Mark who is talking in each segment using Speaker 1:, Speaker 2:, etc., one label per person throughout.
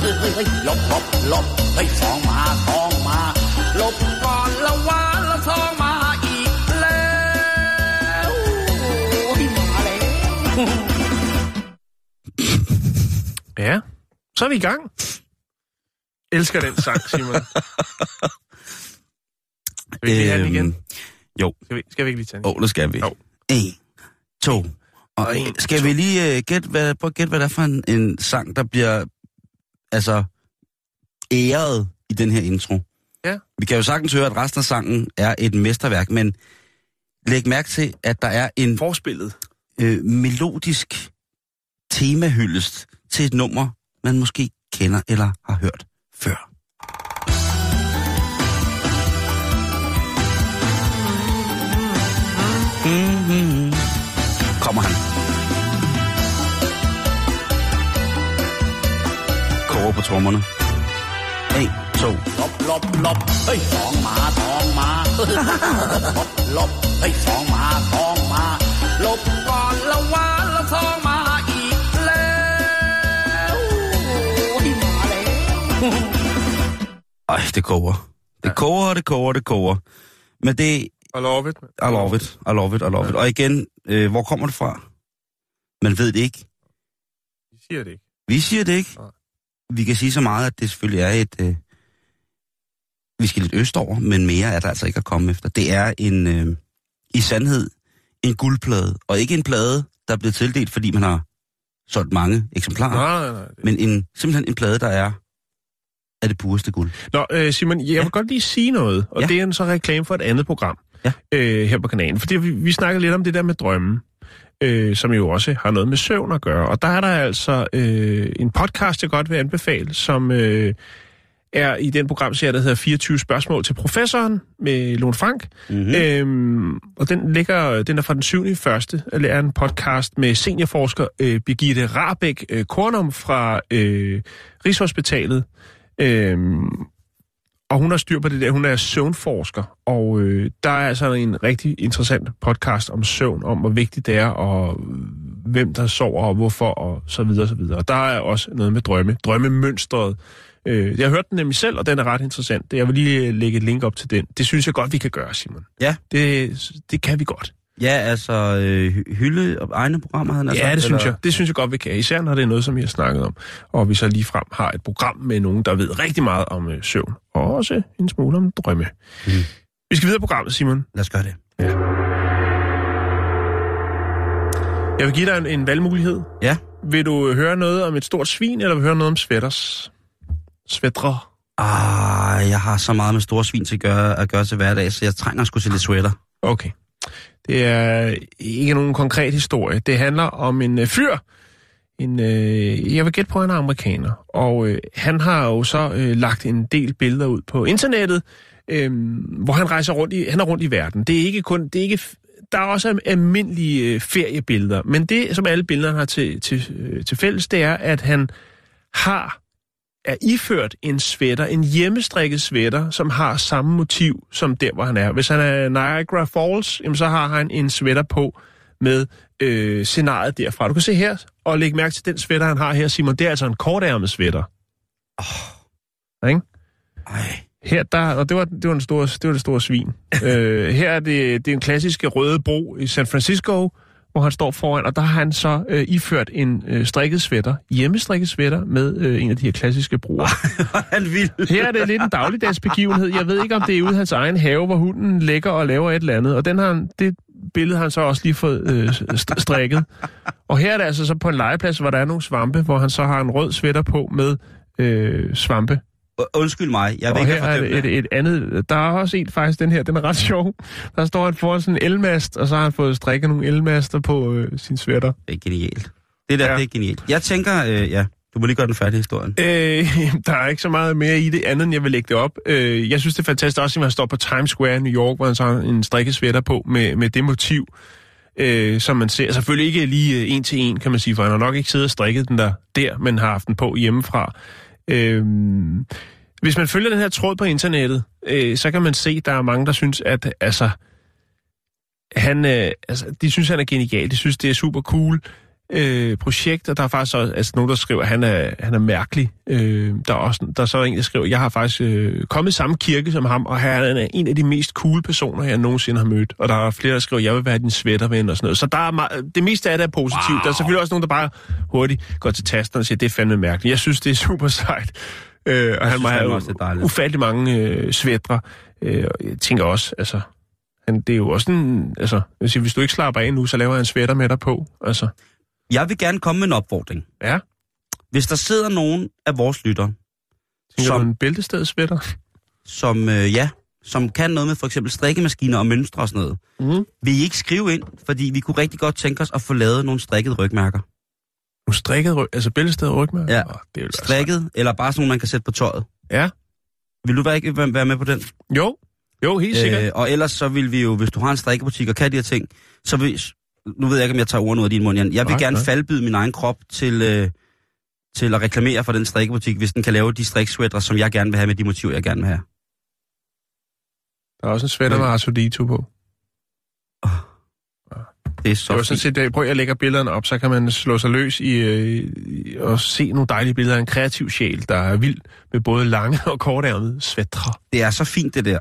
Speaker 1: ฮ้ยเฮ้ยเฮ้ยลบลบลบเฮ้ยสองหมาสองหมาหลบก่อนละวานละสองหมาอีกแล้วโอ้ยมาแล้ว
Speaker 2: Ja, så er vi i gang. Elsker den sang, Simon. Skal vi ikke lige have den igen?
Speaker 3: Øhm, Jo,
Speaker 2: Skal vi, skal vi ikke lige tage den?
Speaker 3: åh, oh, det skal vi.
Speaker 2: Jo.
Speaker 3: En, to, og
Speaker 2: Og en,
Speaker 3: en, skal vi lige uh, gætte, hvad, prøv at gætte, hvad det er for en, en sang, der bliver altså æret i den her intro.
Speaker 2: Ja.
Speaker 3: Vi kan jo sagtens høre, at resten af sangen er et mesterværk, men læg mærke til, at der er en
Speaker 2: Forspillet.
Speaker 3: øh, melodisk temahyldest til et nummer, man måske kender eller har hørt før. Mm-hmm. Kommer han. Kåre på trommerne. 1, 2,
Speaker 1: ลบลบลบเฮ้ยสองหมาสองหมาเฮ้ยลบลบเฮ้ยสองหมาสองหมาหลบก่อนละวานละสองหมาอีกแล้วโอ้ยมาแล้ว
Speaker 3: Ej, det koger. Det koger, det koger, det koger. Men det,
Speaker 2: I love it.
Speaker 3: I love it, I love it, I love it. Og igen, øh, hvor kommer det fra? Man ved det ikke.
Speaker 2: Vi siger det ikke.
Speaker 3: Vi siger det ikke.
Speaker 2: Nej.
Speaker 3: Vi kan sige så meget, at det selvfølgelig er et... Øh, vi skal lidt østover, men mere er der altså ikke at komme efter. Det er en, øh, i sandhed, en guldplade. Og ikke en plade, der er blevet tildelt, fordi man har solgt mange eksemplarer.
Speaker 2: Nej, nej, nej.
Speaker 3: Men en, simpelthen en plade, der er af det pureste guld.
Speaker 2: Nå, øh, Simon, jeg
Speaker 3: Ja.
Speaker 2: vil godt lige sige noget, og
Speaker 3: Ja.
Speaker 2: det er en så reklame for et andet program
Speaker 3: Ja.
Speaker 2: øh, her på kanalen. Fordi vi, vi snakker lidt om det der med drømmen, øh, som jo også har noget med søvn at gøre. Og der er der altså øh, en podcast, jeg godt vil anbefale, som øh, er i den programserie, der hedder 24 spørgsmål til professoren med Lone Frank.
Speaker 3: Mm-hmm.
Speaker 2: Øhm, og den, ligger, den er fra den 7. i første, eller er en podcast med seniorforsker øh, Birgitte Rabeck øh, Kornum fra øh, Rigshospitalet. Øhm, og hun har styr på det der. Hun er søvnforsker, og øh, der er altså en rigtig interessant podcast om søvn, om hvor vigtigt det er, og øh, hvem der sover, og hvorfor, og så videre, så videre. Og der er også noget med drømme. Drømmemønstret. Øh, jeg har hørt den nemlig selv, og den er ret interessant. Jeg vil lige lægge et link op til den. Det synes jeg godt, vi kan gøre, Simon.
Speaker 3: Ja.
Speaker 2: Det, det kan vi godt.
Speaker 3: Ja, altså øh, hy- hylde og egne programmer, han
Speaker 2: Ja,
Speaker 3: sagt,
Speaker 2: det synes
Speaker 3: eller?
Speaker 2: jeg. Det synes jeg godt, vi kan. Især når det er noget, som vi har snakket om. Og vi så lige frem har et program med nogen, der ved rigtig meget om øh, søvn. Og også en smule om drømme.
Speaker 3: Mm.
Speaker 2: Vi skal videre på programmet, Simon.
Speaker 3: Lad os gøre det.
Speaker 2: Jeg vil give dig en, en valgmulighed.
Speaker 3: Ja.
Speaker 2: Vil du høre noget om et stort svin, eller vil du høre noget om sweaters? Sweatre.
Speaker 3: Ah, jeg har så meget med store svin til at gøre, at gøre til hverdag, så jeg trænger sgu til lidt sweater.
Speaker 2: Okay. Det er ikke nogen konkret historie. Det handler om en øh, fyr. En, øh, jeg vil gætte på, at han er amerikaner. Og øh, han har jo så øh, lagt en del billeder ud på internettet, øh, hvor han rejser rundt i, han er rundt i verden. Det er ikke kun, det er ikke, der er også almindelige øh, feriebilleder. Men det, som alle billederne har til, til, øh, til fælles, det er, at han har er iført en sweater, en hjemmestrikket sweater, som har samme motiv som der, hvor han er. Hvis han er Niagara Falls, jamen, så har han en sweater på med øh, scenariet derfra. Du kan se her, og lægge mærke til den sweater, han har her, Simon. Det er altså en kortærmet sweater. Oh. Ikke?
Speaker 3: Ej.
Speaker 2: Her, der, og det var, det var, den store, det var det store svin. øh, her er det, det er en klassisk røde bro i San Francisco, hvor han står foran, og der har han så øh, iført en øh, strikket sweater, hjemmestrikket sweater, med øh, en af de her klassiske broer.
Speaker 3: han vil.
Speaker 2: Her er det lidt en dagligdags begivenhed. Jeg ved ikke, om det er ude i hans egen have, hvor hunden ligger og laver et eller andet. Og den har han, det billede har han så også lige fået øh, st- strikket. Og her er det altså så på en legeplads, hvor der er nogle svampe, hvor han så har en rød sweater på med øh, svampe.
Speaker 3: Undskyld mig, jeg vil
Speaker 2: Og
Speaker 3: ikke
Speaker 2: her er
Speaker 3: have
Speaker 2: det et, et andet... Der er også en faktisk, den her, den er ret sjov. Der står han foran sådan en elmast, og så har han fået strikket nogle elmaster på øh, sin sweater.
Speaker 3: Det er genialt. Det der,
Speaker 2: Ja.
Speaker 3: det er genialt. Jeg tænker, øh, ja, Du må lige gøre den færdige historien.
Speaker 2: Øh, der er ikke så meget mere i det, andet end jeg vil lægge det op. Øh, jeg synes, det er fantastisk også, at man står på Times Square i New York, hvor han så har en strikkesvætter på med, med det motiv, øh, som man ser. Selvfølgelig ikke lige øh, en til en, kan man sige, for han har nok ikke siddet og strikket den der, der men har haft den på hjemmefra. Øhm, hvis man følger den her tråd på internettet, øh, så kan man se, at der er mange, der synes, at altså, han, øh, altså, de synes, han er genial. De synes, det er super cool øh, projekt, og der er faktisk også altså, nogen, der skriver, at han er, han er mærkelig. Øh, der, er også, der er så en, der skriver, jeg har faktisk øh, kommet i samme kirke som ham, og han er en af de mest cool personer, jeg nogensinde har mødt. Og der er flere, der skriver, jeg vil være din svætterven og sådan noget. Så der er meget, det meste af det er positivt. Wow. Der er selvfølgelig også nogen, der bare hurtigt går til tasten og siger, det er fandme mærkeligt. Jeg synes, det er super sejt. Øh, og han må have
Speaker 3: dejligt.
Speaker 2: ufattelig mange øh, svætter. Øh, jeg tænker også, altså, han, det er jo også en, altså, jeg hvis du ikke slapper af nu, så laver jeg en svætter med dig på, altså.
Speaker 3: Jeg vil gerne komme med en opfordring.
Speaker 2: Ja,
Speaker 3: Hvis der sidder nogen af vores lyttere,
Speaker 2: tænker
Speaker 3: Som-
Speaker 2: en bæltestedsvætter?
Speaker 3: som, øh, ja, som kan noget med for eksempel strikkemaskiner og mønstre og sådan noget,
Speaker 2: Mm.
Speaker 3: vil I ikke skrive ind, fordi vi kunne rigtig godt tænke os at få lavet nogle strikkede rygmærker.
Speaker 2: Nu strikket ryg, altså bæltested og rygmærk?
Speaker 3: Ja.
Speaker 2: Åh, det være
Speaker 3: Strikket, eller bare sådan nogle, man kan sætte på tøjet.
Speaker 2: Ja.
Speaker 3: Vil du være, ikke være med på den?
Speaker 2: Jo, jo, helt sikkert.
Speaker 3: Øh, og ellers så vil vi jo, hvis du har en strikkebutik og kan de her ting, så vil, nu ved jeg ikke, om jeg tager ordene ud af din mund, Jan. Jeg vil
Speaker 2: Nej,
Speaker 3: gerne
Speaker 2: nej.
Speaker 3: faldbyde min egen krop til, øh, til at reklamere for den strikkebutik, hvis den kan lave de striksweatre, som jeg gerne vil have med de motiver, jeg gerne vil have.
Speaker 2: Der er også en svætter med Artudito på.
Speaker 3: Det er så
Speaker 2: Det var sådan set, øh, prøv at jeg lægger billederne op, så kan man slå sig løs i, øh, i og se nogle dejlige billeder af en kreativ sjæl, der er vild med både lange og kortærmede svætre.
Speaker 3: Det er så fint, det der.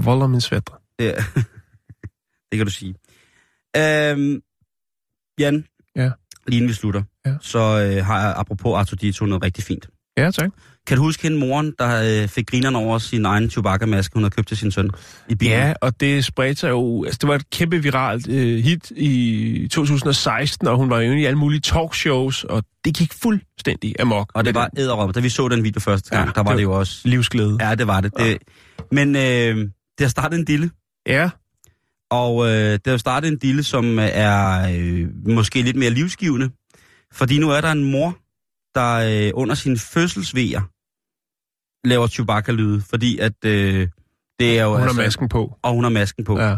Speaker 2: Volder min svætre.
Speaker 3: Det, er- det kan du sige. Øhm, Jan,
Speaker 2: Ja.
Speaker 3: lige inden vi slutter,
Speaker 2: Ja.
Speaker 3: så øh, har jeg apropos Arthur Dito noget rigtig fint.
Speaker 2: Ja, tak.
Speaker 3: Kan du huske hende moren, der øh, fik grineren over sin egen Chewbacca-maske, hun havde købt til sin søn i bilen?
Speaker 2: Ja, og det spredte sig jo... Altså, det var et kæmpe viralt øh, hit i 2016, og hun var jo i alle mulige talkshows, og det gik fuldstændig amok.
Speaker 3: Og det var
Speaker 2: den
Speaker 3: æderop. Da vi så den video første gang,
Speaker 2: Ja,
Speaker 3: der var
Speaker 2: det
Speaker 3: det jo også...
Speaker 2: livsglæde.
Speaker 3: Ja, det var det. det men øh, det har startet en dille,
Speaker 2: Ja,
Speaker 3: og øh, det har startet en dille, som er øh, måske lidt mere livsgivende. Fordi nu er der en mor, der øh, under sin fødselsvejer laver Chewbacca-lyde, fordi at øh, det er jo...
Speaker 2: hun har
Speaker 3: altså,
Speaker 2: masken på.
Speaker 3: Og hun har masken på.
Speaker 2: Ja.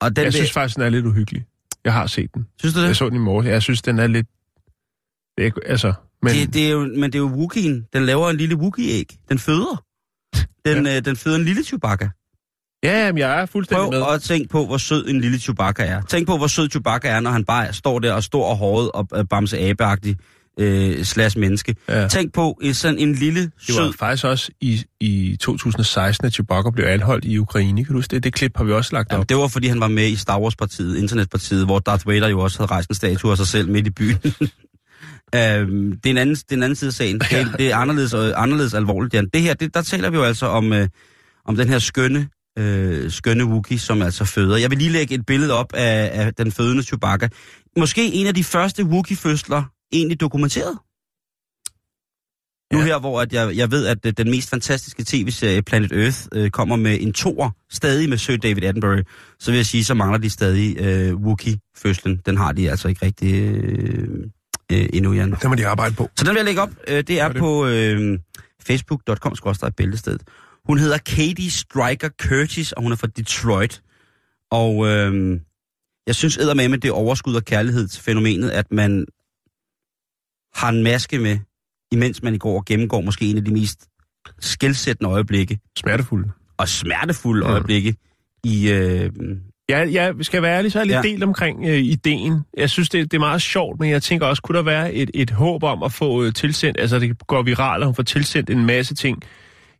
Speaker 3: Og den
Speaker 2: Jeg synes faktisk, den er lidt uhyggelig. Jeg har set den.
Speaker 3: synes du det?
Speaker 2: Jeg så den i morges. Jeg synes, den er lidt... Det er, altså, men...
Speaker 3: Det, det er jo, men det er jo Wookie'en. Den laver en lille Wookiee-æg. Den føder. Den, ja. øh, den føder en lille Chewbacca.
Speaker 2: Ja, jamen, jeg er fuldstændig
Speaker 3: Prøv
Speaker 2: med.
Speaker 3: at tænke på, hvor sød en lille Chewbacca er. Tænk på, hvor sød Chewbacca er, når han bare står der og står og håret og øh, bamse abeagtig øh, slash menneske.
Speaker 2: Ja.
Speaker 3: Tænk på en, sådan en lille
Speaker 2: Det var
Speaker 3: sød...
Speaker 2: faktisk også i, i 2016, at Chewbacca blev anholdt i Ukraine. Kan du huske det? Det klip har vi også lagt op.
Speaker 3: det var, fordi han var med i Star Wars-partiet, internetpartiet, hvor Darth Vader jo også havde rejst en statue af sig selv midt i byen. øhm, det, er en anden, det er en anden side af sagen. Det, er- det er anderledes, øh, anderledes alvorligt, Jan. Det her, det, der taler vi jo altså om, øh, om den her skønne, øh, skønne Wookie, som altså føder. Jeg vil lige lægge et billede op af, af den fødende Chewbacca. Måske en af de første Wookie-fødsler egentlig dokumenteret. Nu
Speaker 2: Ja.
Speaker 3: her, hvor at jeg, jeg ved, at øh, den mest fantastiske tv-serie Planet Earth øh, kommer med en toer, stadig med Sir David Attenborough, så vil jeg sige, så mangler de stadig øh, Wookie-fødslen. Den har de altså ikke rigtig øh, endnu, Jan.
Speaker 2: Det må de arbejde på.
Speaker 3: Så den vil jeg lægge op. Det er
Speaker 2: Gør det.
Speaker 3: på øh, facebook.com-bæltestedet. Hun hedder Katie Striker Curtis, og hun er fra Detroit. Og øh, jeg synes eddermame, det er overskud og kærlighed til fænomenet, at man har en maske med, imens man i går gennemgår måske en af de mest skældsættende øjeblikke,
Speaker 2: Smertefulde.
Speaker 3: og smertefulde
Speaker 2: Mm.
Speaker 3: øjeblikke i... Øh,
Speaker 2: Ja, jeg skal være ærlig, så er jeg lidt
Speaker 3: Ja.
Speaker 2: ja. delt omkring øh, ideen. Jeg synes, det, det er meget sjovt, men jeg tænker også, kunne der være et, et håb om at få øh, tilsendt, altså det går viralt, og hun får tilsendt en masse ting.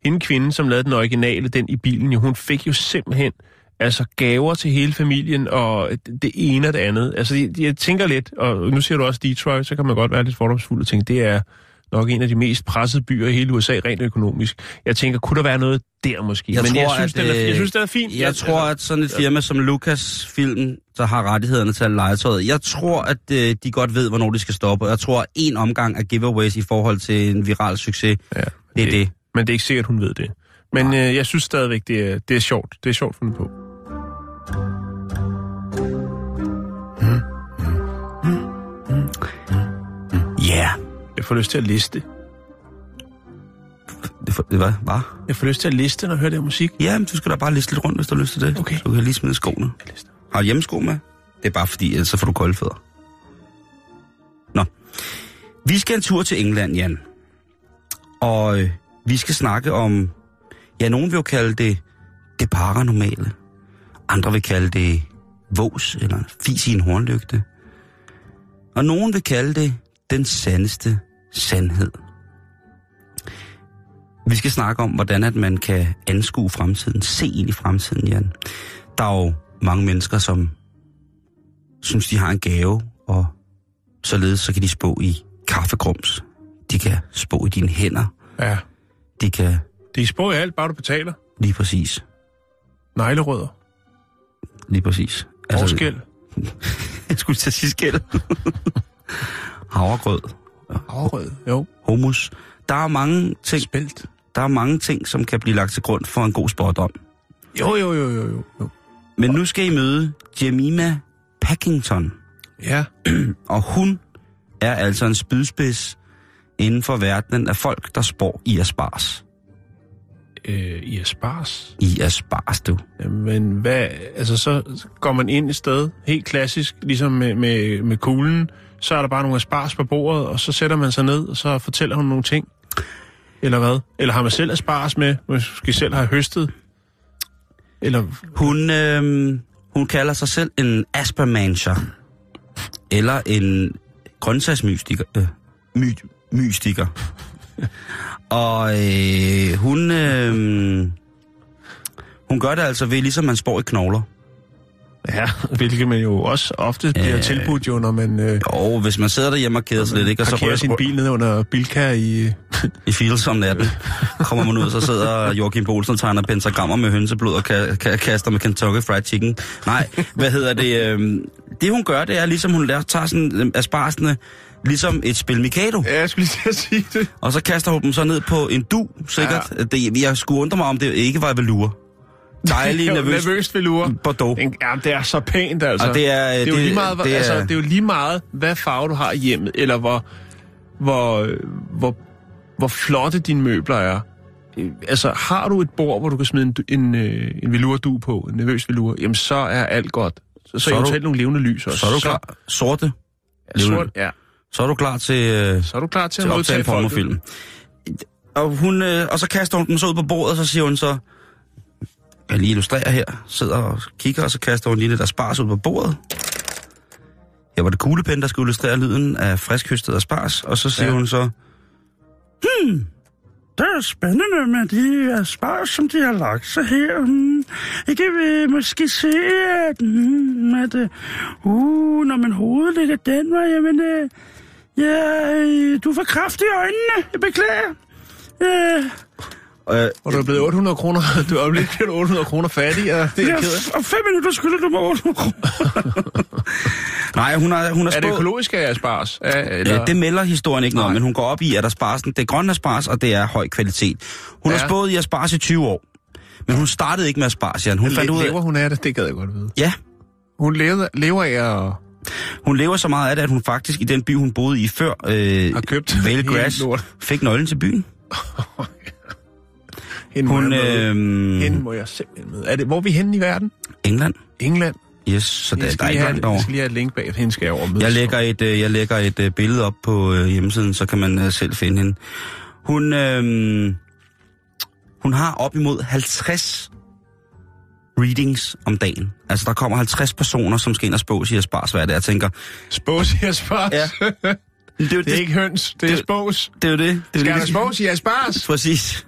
Speaker 2: Hende kvinde, som lavede den originale, den i bilen, jo, hun fik jo simpelthen altså gaver til hele familien, og det ene og det andet. Altså, jeg, jeg tænker lidt, og nu siger du også Detroit, så kan man godt være lidt fordomsfuld og tænke, det er nok en af de mest pressede byer i hele USA, rent økonomisk. Jeg tænker, kunne der være noget der måske?
Speaker 3: Jeg
Speaker 2: men jeg
Speaker 3: tror,
Speaker 2: synes,
Speaker 3: at,
Speaker 2: den er, jeg
Speaker 3: øh,
Speaker 2: synes, det er fint.
Speaker 3: Jeg tror, at sådan et firma som Lucas Film, der har rettighederne til at legetøjet, jeg tror, at øh, de godt ved, hvornår de skal stoppe. Jeg tror, at en omgang af giveaways i forhold til en viral succes,
Speaker 2: Ja,
Speaker 3: det er det.
Speaker 2: Men det er ikke sikkert, hun ved det. Men øh, jeg synes stadigvæk, det er, det er sjovt. Det er sjovt fundet på.
Speaker 3: Ja. Yeah.
Speaker 2: Jeg får lyst til at liste.
Speaker 3: Det, for, var, var.
Speaker 2: Jeg får lyst til at liste, når jeg hører det her musik.
Speaker 3: Ja, men du skal da bare liste lidt rundt, hvis du har lyst til det.
Speaker 2: Okay.
Speaker 3: Så du kan lige smide skoene. Har du hjemmesko med? Det er bare fordi, ellers så får du kolde fødder. Nå. Vi skal en tur til England, Jan. Og øh, vi skal snakke om... Ja, nogen vil jo kalde det det paranormale. Andre vil kalde det vås eller fis i en hornlygte. Og nogen vil kalde det den sandeste sandhed. Vi skal snakke om, hvordan at man kan anskue fremtiden, se ind i fremtiden, Jan. Der er jo mange mennesker, som synes, de har en gave, og således så kan de spå i kaffegrums. De kan spå i dine hænder.
Speaker 2: Ja.
Speaker 3: De kan
Speaker 2: Det er spå i alt, bare du betaler.
Speaker 3: lige præcis,
Speaker 2: Neglerødder.
Speaker 3: lige præcis.
Speaker 2: Årskæld.
Speaker 3: jeg skulle til at sige skæld. Havregrød,
Speaker 2: Afrød. Jo.
Speaker 3: hummus. Der er mange ting,
Speaker 2: Spelt.
Speaker 3: der er mange ting, som kan blive lagt til grund for en god spådom.
Speaker 2: Jo, jo, jo, jo, jo, jo.
Speaker 3: Men nu skal I møde Jemima Packington.
Speaker 2: Ja.
Speaker 3: Og hun er altså en spydspids inden for verdenen af folk, der spår i Aspars.
Speaker 2: Øh, I Aspars.
Speaker 3: I Aspars, du.
Speaker 2: Men hvad, altså så går man ind et sted, helt klassisk, ligesom med, med, med kuglen, så er der bare nogle aspars på bordet, og så sætter man sig ned, og så fortæller hun nogle ting. Eller hvad? Eller har man selv aspars med, måske selv har høstet? Eller,
Speaker 3: Hun, øh, hun kalder sig selv en aspermancher. Eller en grøntsagsmystiker. Øh, my, mystiker. Og øh, hun, øh, hun gør det altså ved, ligesom man spår i knogler.
Speaker 2: ja, hvilket man jo også ofte bliver
Speaker 3: Øh.
Speaker 2: tilbudt jo, når man øh,
Speaker 3: Og hvis man sidder derhjemme og keder sig lidt, ikke? Og så
Speaker 2: parkerer sin bil ned under Bilka i...
Speaker 3: i Fields om natten. Kommer man ud, så sidder Joachim Bolsen og tegner pentagrammer med hønseblod og ka- ka- kaster med Kentucky Fried Chicken. Nej, hvad hedder det? øhm, det hun gør, det er ligesom, hun lærer, tager sådan øhm, asparsene, ligesom et spil Mikado.
Speaker 2: Ja, jeg skulle lige sige det.
Speaker 3: Og så kaster hun dem så ned på en du, sikkert. Ja. Det, jeg skulle undre mig, om det ikke var velure. Dejlig,
Speaker 2: Jo,
Speaker 3: nervøs,
Speaker 2: nervøst velure.
Speaker 3: Bordeaux.
Speaker 2: Ja, det er så pænt, altså.
Speaker 3: Og det er-
Speaker 2: det er, jo
Speaker 3: det-
Speaker 2: lige meget,
Speaker 3: det er-
Speaker 2: altså, det er jo lige meget, hvad farve du har i hjemmet, eller hvor, hvor, hvor, hvor flotte dine møbler er. Altså, har du et bord, hvor du kan smide en, en, øh, en velurdu på, en nervøs velure, jamen så er alt godt. Så, så,
Speaker 3: Så er du-
Speaker 2: nogle levende lys også.
Speaker 3: Så er du klar. Sorte.
Speaker 2: Ja, sort, ja.
Speaker 3: Så er du klar til... Øh,
Speaker 2: Så er du klar til,
Speaker 3: til
Speaker 2: at modtage
Speaker 3: en pornofilm. Og, hun, øh, og så kaster hun den så ud på bordet, og så siger hun så, jeg lige illustrerer her, sidder og kigger, og så kaster hun lige lidt aspars ud på bordet. Her var det kuglepen, der skulle illustrere lyden af friskhøstet aspars, og så siger ja. Hun så, Hmm, det er spændende med de aspars, som de har lagt sig her. Hmm, jeg kan vi måske se, at, hmm, at uh, når man hovedet ligger den vej, jamen, uh, ja, øh, du får kraft i øjnene, jeg beklager. Øh, øh,
Speaker 2: Og du er blevet 800 kroner, du er blevet 800 kroner fattig, og det er
Speaker 3: ja,
Speaker 2: ked af.
Speaker 3: og fem minutter skylder du mig 800 kroner. Nej, hun har, hun har
Speaker 2: Er det
Speaker 3: spået-
Speaker 2: økologisk af aspars? Ja, eller?
Speaker 3: Ja, det melder historien ikke noget
Speaker 2: Nej.
Speaker 3: men hun går op i, at asparsen, det er grøn aspars, og det er høj kvalitet. Hun ja. har spået i aspars i 20 år, men hun startede ikke med aspars, Jan. Hun fandt ud af,
Speaker 2: Lever hun af det? Det gad jeg godt vide.
Speaker 3: ja,
Speaker 2: Hun lever, lever af at
Speaker 3: hun lever så meget af det, at hun faktisk i den by, hun boede i før, øh,
Speaker 2: har købt
Speaker 3: Vale
Speaker 2: hele
Speaker 3: Grass,
Speaker 2: lort.
Speaker 3: fik nøglen til byen.
Speaker 2: Hende må,
Speaker 3: Hun,
Speaker 2: jeg med.
Speaker 3: øh,
Speaker 2: Hende må jeg simpelthen med. Er det, hvor er vi henne i verden?
Speaker 3: England,
Speaker 2: England.
Speaker 3: yes, så
Speaker 2: Jeg
Speaker 3: der, er
Speaker 2: lige
Speaker 3: ikke langt
Speaker 2: jeg
Speaker 3: over.
Speaker 2: skal lige have et link bag, hende skal jeg over med.
Speaker 3: Jeg lægger et, øh, jeg lægger et øh, billede op på øh, hjemmesiden, så kan man øh, selv finde hende. Hun, øh, hun har op imod 50 readings om dagen. Altså, der kommer 50 personer, som skal ind og spås i Aspars hver dag. Jeg tænker,
Speaker 2: Spås i Aspars.
Speaker 3: Ja.
Speaker 2: Ja.
Speaker 3: det er jo
Speaker 2: Det er ikke høns, det er
Speaker 3: det-
Speaker 2: spås.
Speaker 3: det. Er jo det. det, er jo
Speaker 2: Skal der
Speaker 3: det.
Speaker 2: spås i Aspars?
Speaker 3: Præcis.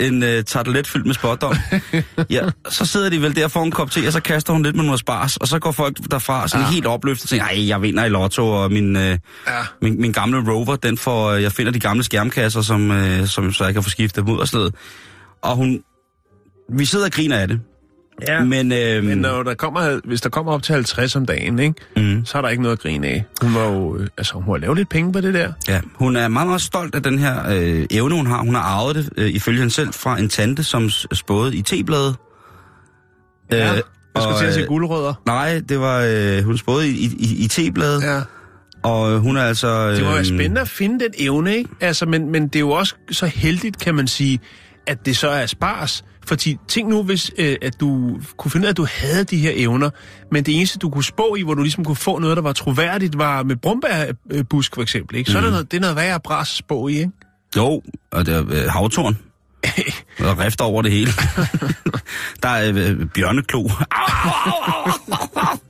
Speaker 3: En uh, tartelet fyldt med spotdom. Ja, så sidder de vel der for en kop te, og så kaster hun lidt med noget spars, og så går folk derfra sådan ja. helt opløftet og tænker, ej, jeg vinder i lotto, og min, uh,
Speaker 2: Ja.
Speaker 3: min, min gamle Rover, den får, uh, jeg finder de gamle skærmkasser, som, uh, som så jeg kan få skiftet mudderslæde. Og hun, vi sidder og griner af det.
Speaker 2: Ja.
Speaker 3: Men, øh,
Speaker 2: Men når der kommer, hvis der kommer op til 50 om dagen, ikke,
Speaker 3: mm,
Speaker 2: så er der ikke noget at grine af. Hun må jo, øh, altså, hun må lave lidt penge på det der.
Speaker 3: ja, hun er meget, meget stolt af den her øh, evne, hun har. Hun har arvet det, øh, ifølge hende selv, fra en tante, som spåede i teblade.
Speaker 2: Ja. Jeg skulle
Speaker 3: og,
Speaker 2: til at se
Speaker 3: øh,
Speaker 2: guldrødder.
Speaker 3: Nej, det var, øh, hun spåede i, i, i teblade.
Speaker 2: Ja.
Speaker 3: Og øh, hun er altså...
Speaker 2: Det må være
Speaker 3: øhm,
Speaker 2: spændende at finde den evne, ikke? Altså, men, men det er jo også så heldigt, kan man sige, at det så er spars. Fordi tænk nu, hvis øh, at du kunne finde ud af, at du havde de her evner, men det eneste, du kunne spå i, hvor du ligesom kunne få noget, der var troværdigt, var med brumbærbusk for eksempel, ikke? Så mm. er det noget, det er noget værre bras spå i, ikke?
Speaker 3: Jo, og det er øh, havtorn. og rift over det hele. der er øh, bjørneklo. Au, au, au, au, au.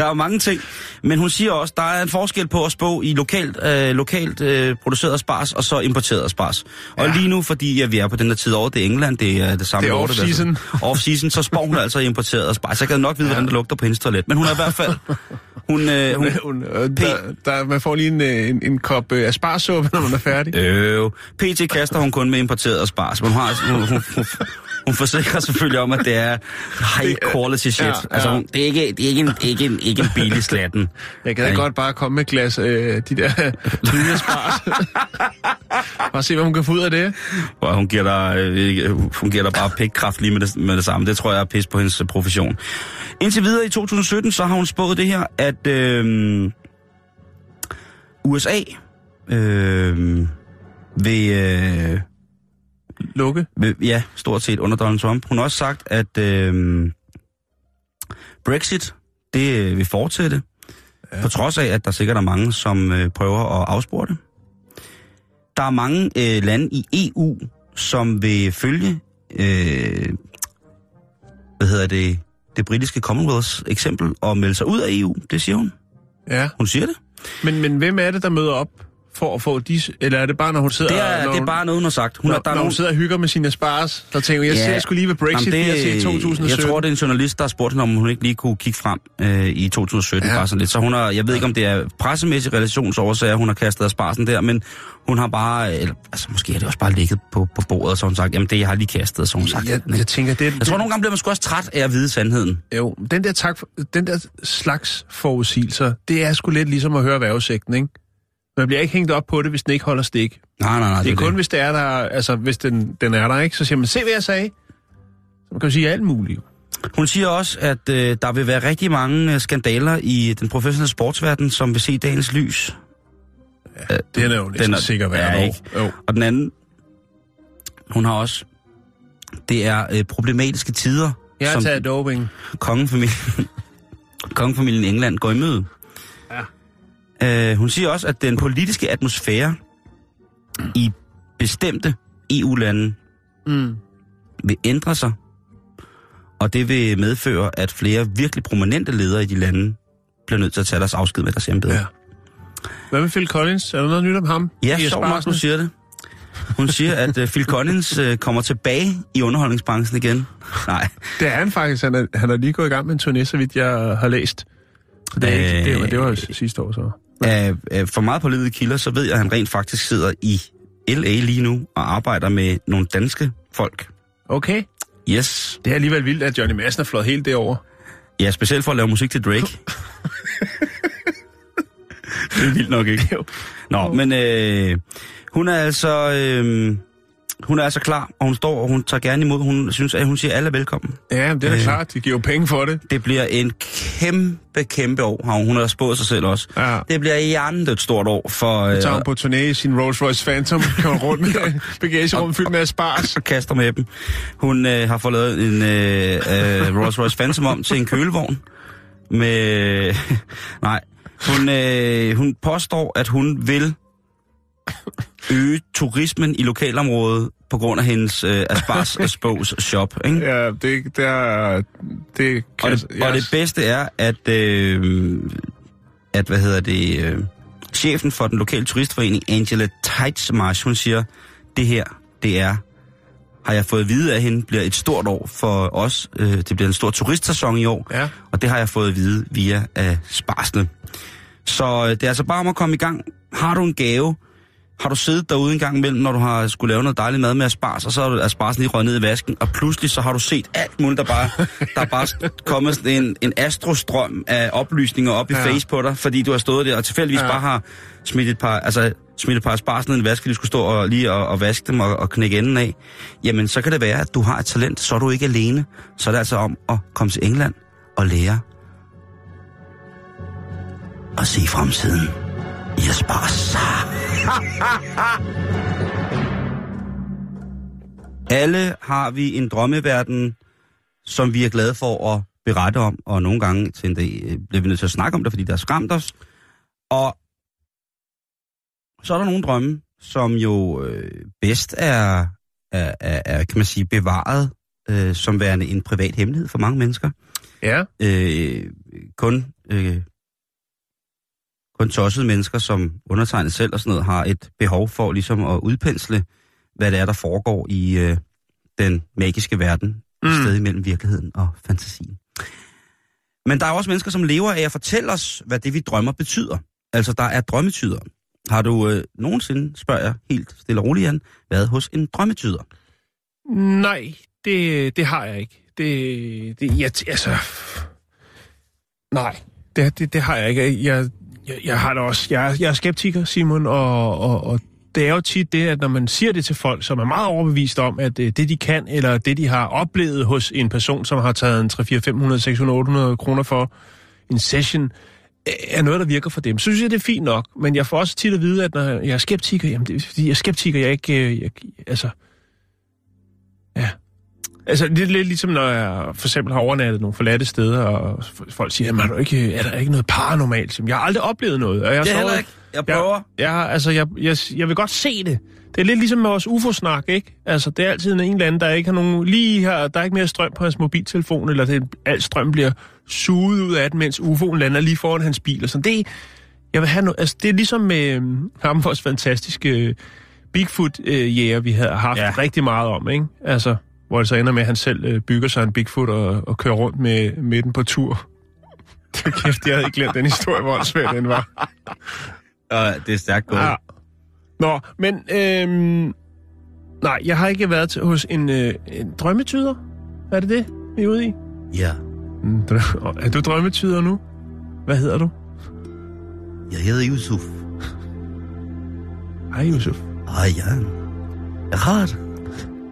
Speaker 3: Der er jo mange ting. Men hun siger også, der er en forskel på at spå i lokalt, øh, lokalt øh, produceret spars, og så importeret spars. Og
Speaker 2: Ja.
Speaker 3: lige nu, fordi ja, vi er på den der tid over, det er England, det er det samme
Speaker 2: Det er
Speaker 3: år,
Speaker 2: off-season.
Speaker 3: Off-season, så spår hun altså importeret spars. Jeg kan nok vide, ja. hvordan det lugter på hendes toilet. Men hun er i hvert fald... Hun, øh, hun,
Speaker 2: Hun, øh, der, der, man får lige en, øh, en, en kop øh, asparsuppe, når man er færdig.
Speaker 3: Øh, PT kaster hun kun med importeret spars, men hun, har, hun, hun, hun, hun forsikrer selvfølgelig om, at det er high quality shit.
Speaker 2: Ja,
Speaker 3: Ja,
Speaker 2: ja.
Speaker 3: Altså, hun, det, er ikke, det, er ikke en, ikke, en, ikke en billig slatten.
Speaker 2: Jeg kan da godt bare komme med et glas øh, de der lille spars. bare se, hvad hun kan få ud af det.
Speaker 3: Og hun giver dig, øh, hun giver dig bare pikkraft lige med det, med det samme. Det tror jeg er pis på hendes øh, profession. Indtil videre i 2017, så har hun spået det her, at øh, USA øh, vil... Øh,
Speaker 2: Lukke.
Speaker 3: Ja, stort set under Donald Trump. Hun har også sagt, at øh, Brexit, det øh, vil fortsætte. Ja. På trods af, at der sikkert er mange, som øh, prøver at afspore det. Der er mange øh, lande i EU, som vil følge, øh, hvad hedder det, det britiske Commonwealths eksempel og melde sig ud af EU. Det siger hun.
Speaker 2: Ja.
Speaker 3: Hun siger det.
Speaker 2: Men, men hvem er det, der møder op for at få de... Eller er det bare, når hun sidder...
Speaker 3: Det er,
Speaker 2: når
Speaker 3: det er
Speaker 2: hun,
Speaker 3: bare noget, hun har sagt. Hun
Speaker 2: når,
Speaker 3: der er
Speaker 2: når hun
Speaker 3: nogen,
Speaker 2: sidder og hygger med sine spars, så tænker jeg, jeg
Speaker 3: Ja.
Speaker 2: ser sgu lige ved Brexit,
Speaker 3: Jamen,
Speaker 2: det, i 2017.
Speaker 3: Jeg tror, det er en journalist, der har spurgt hende, om hun ikke lige kunne kigge frem øh, i 2017.
Speaker 2: Ja.
Speaker 3: Bare sådan lidt. Så hun har, jeg ved ikke, om det er pressemæssige relationsårsager, hun har kastet af sparsen der, men hun har bare, eller, altså måske har det også bare ligget på, på bordet, så hun sagt, jamen det jeg har lige kastet, så hun sagt.
Speaker 2: jeg, jeg tænker, det,
Speaker 3: jeg tror, nogle gange bliver man sgu også træt af at vide sandheden.
Speaker 2: Jo, den der, tak, den der slags forudsigelser, det er sgu lidt ligesom at høre vejrudsigten, ikke? Man bliver ikke hængt op på det, hvis den ikke holder stik.
Speaker 3: Nej, nej, nej.
Speaker 2: Det er kun,
Speaker 3: det.
Speaker 2: hvis det er der, altså hvis den, den er der, ikke? Så siger man, se hvad jeg sagde. Så man kan jo sige alt muligt.
Speaker 3: Hun siger også, at øh, der vil være rigtig mange øh, skandaler i den professionelle sportsverden, som vil se dagens lys. Ja,
Speaker 2: Den er jo næsten sikker hver
Speaker 3: ja,
Speaker 2: år.
Speaker 3: ikke?
Speaker 2: Jo.
Speaker 3: Og den anden, hun har også, det er øh, problematiske tider,
Speaker 2: Jeg har taget doping.
Speaker 3: kongefamilien, kongefamilien i England går i møde. Øh, hun siger også, at den politiske atmosfære i bestemte EU-lande
Speaker 2: Mm.
Speaker 3: vil ændre sig, og det vil medføre, at flere virkelig prominente ledere i de lande bliver nødt til at tage deres afsked med deres embede.
Speaker 2: Ja. Hvad med Phil Collins? Er der noget nyt om ham?
Speaker 3: Ja, sjovt nok, du siger det. Hun siger, at uh, Phil Collins uh, kommer tilbage i underholdningsbranchen igen. Nej,
Speaker 2: Det er han faktisk. Han er, han er lige gået i gang med en turné, så vidt jeg har læst. Det, er ikke, det, var, det var jo sidste år så.
Speaker 3: Uh, uh, for meget på livet kilder, så ved jeg, at han rent faktisk sidder i L.A. lige nu og arbejder med nogle danske folk.
Speaker 2: Okay.
Speaker 3: Yes.
Speaker 2: Det er alligevel vildt, at Johnny Madsen er flået helt derover.
Speaker 3: Ja, specielt for at lave musik til Drake. det er vildt nok, ikke? Nå, men øh, hun er altså... Øh, hun er altså klar, og hun står, og hun tager gerne imod. Hun synes, at hun siger, at alle er velkommen.
Speaker 2: Ja, det er
Speaker 3: Øh.
Speaker 2: klart. De giver jo penge for det.
Speaker 3: Det bliver en kæmpe, kæmpe år, har hun, hun har spået sig selv også.
Speaker 2: Ja.
Speaker 3: Det bliver hjernet et stort år for...
Speaker 2: Så tager hun
Speaker 3: Øh,
Speaker 2: på turné i sin Rolls Royce Phantom, kører rundt med bagagerum fyldt med spars.
Speaker 3: og kaster med dem. Hun øh, har fået lavet en øh, øh, Rolls Royce Phantom om til en kølevogn. Med... nej. Hun, øh, hun påstår, at hun vil øge turismen i lokalområdet på grund af hendes øh, Aspars Spos shop. Ikke?
Speaker 2: Ja, det, det er... Det kan,
Speaker 3: Og det, og det bedste er, at, øh, at hvad hedder det, øh, chefen for den lokale turistforening, Angela Teitsmarsh, hun siger, det her, det er, har jeg fået at vide af hende, bliver et stort år for os. Øh, det bliver en stor turistsæson i år,
Speaker 2: Ja.
Speaker 3: og det har jeg fået at vide via øh, sparsene. Så øh, det er altså bare om at komme i gang. Har du en gave, har du siddet derude en gang imellem, når du har skulle lave noget dejligt mad med aspars, og så er asparsen lige røget ned i vasken, og pludselig så har du set alt muligt, der bare, der er bare kommet sådan en, en astrostrøm af oplysninger op i
Speaker 2: Ja.
Speaker 3: face på dig, fordi du har stået der og tilfældigvis
Speaker 2: Ja.
Speaker 3: bare har smidt et par, altså, smidt et par aspars ned i en vask, fordi du skulle stå og, lige og, og vaske dem og, og knække enden af. Jamen, så kan det være, at du har et talent, så er du ikke alene. Så er det altså om at komme til England og lære at se fremtiden. Jesper. Alle har vi en drømmeverden, som vi er glade for at berette om, og nogle gange til en dag øh, bliver vi nødt til at snakke om det, fordi der er skræmt os. Og så er der nogle drømme, som jo øh, bedst er, er, er, er, kan man sige, bevaret øh, som værende en privat hemmelighed for mange mennesker.
Speaker 2: Ja.
Speaker 3: Øh, kun, øh, kun tossede mennesker, som undertegnet selv og sådan noget, har et behov for ligesom at udpensle, hvad det er, der foregår i øh, den magiske verden, mm. et sted imellem virkeligheden og fantasien. Men der er også mennesker, som lever af at fortælle os, hvad det, vi drømmer, betyder. Altså, der er drømmetyder. Har du øh, nogensinde, spørger jeg helt stille og roligt, Jan, været hos en drømmetyder?
Speaker 2: Nej, det, det har jeg ikke. Det, det jeg, altså... Nej, det, det, det har jeg ikke. Jeg, jeg, jeg har det også. Jeg, jeg er skeptiker, Simon, og, og, og det er jo tit det, at når man siger det til folk, som er meget overbevist om, at øh, det de kan, eller det de har oplevet hos en person, som har taget en 3, 4, 500, 600, 800 kroner for en session, er noget, der virker for dem. Så synes jeg, det er fint nok. Men jeg får også tit at vide, at når jeg er skeptiker, jamen det er fordi, jeg er skeptiker, jeg er ikke... Øh, jeg, altså... Ja. Altså, det er lidt ligesom, når jeg for eksempel har overnattet nogle forladte steder, og folk siger, jamen, er, du ikke, er der ikke noget paranormalt? Jeg har aldrig oplevet noget. Og jeg
Speaker 3: Det er heller ikke. Jeg prøver.
Speaker 2: jeg, jeg, altså, jeg, jeg, jeg vil godt se det. Det er lidt ligesom med vores UFO-snak, ikke? Altså, det er altid en eller anden, der ikke har nogen... Lige her, der er ikke mere strøm på hans mobiltelefon, eller det, al strøm bliver suget ud af den, mens UFO'en lander lige foran hans bil. Og sådan. Det, jeg vil have no, altså, det er ligesom med øhm, ham, vores fantastiske øh, Bigfoot-jæger, vi har haft
Speaker 3: ja.
Speaker 2: rigtig meget om, ikke? Altså, hvor det så ender med, at han selv øh, bygger sig en Bigfoot og, og kører rundt med, med den på tur. Det kæft, jeg havde ikke glemt den historie, hvor svær den var.
Speaker 3: Og det er stærkt gået.
Speaker 2: Ja. Nå, men øhm, nej, jeg har ikke været til, hos en, øh, en drømmetyder. Er det det, vi er ude i?
Speaker 3: ja.
Speaker 2: Mm, drø- er du drømmetyder nu? Hvad hedder du?
Speaker 3: Jeg hedder Yusuf.
Speaker 2: Hej, Yusuf.
Speaker 3: Hej, Jan. Jeg har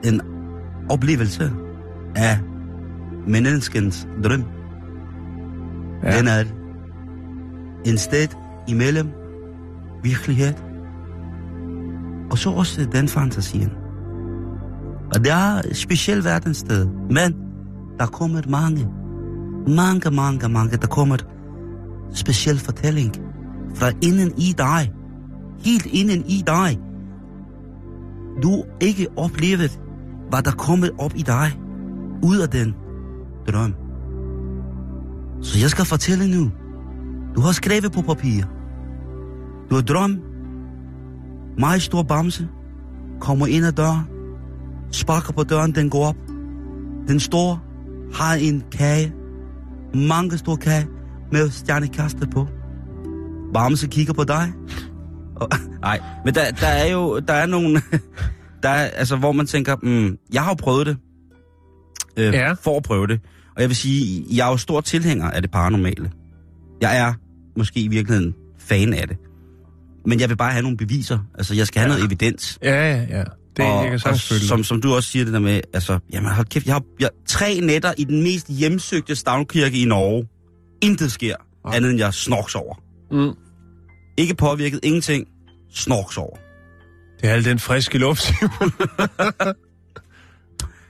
Speaker 3: en oplevelse af menneskens drøm. Ja. Den er en sted imellem virkelighed og så også den fantasien. Og det er et specielt verdenssted, men der kommer mange, mange, mange, mange, der kommer speciel fortælling fra inden i dig. Helt inden i dig. Du ikke oplevet, var der kommet op i dig, ud af den drøm. Så jeg skal fortælle nu. Du har skrevet på papir. Du har drøm. Meget stor bamse. Kommer ind ad døren. Sparker på døren, den går op. Den står, har en kage. Mange store kage med stjernekaster på. Bamse kigger på dig. Og, nej, men der, der er jo der er nogle, der er, altså, hvor man tænker, mm, jeg har jo prøvet det, øh,
Speaker 2: Ja.
Speaker 3: for at prøve det. Og jeg vil sige, jeg er jo stor tilhænger af det paranormale. Jeg er måske i virkeligheden fan af det. Men jeg vil bare have nogle beviser. Altså, jeg skal have noget evidens.
Speaker 2: Ja, ja, ja. Det
Speaker 3: og,
Speaker 2: jeg kan
Speaker 3: og som, som du også siger det der med, altså, jamen hold kæft, jeg har, jeg, tre nætter i den mest hjemsøgte stavnkirke i Norge. Intet sker,
Speaker 2: Nej.
Speaker 3: andet end jeg snorks over.
Speaker 2: Mm.
Speaker 3: Ikke påvirket, ingenting. Snorks over.
Speaker 2: Det er al den friske luft.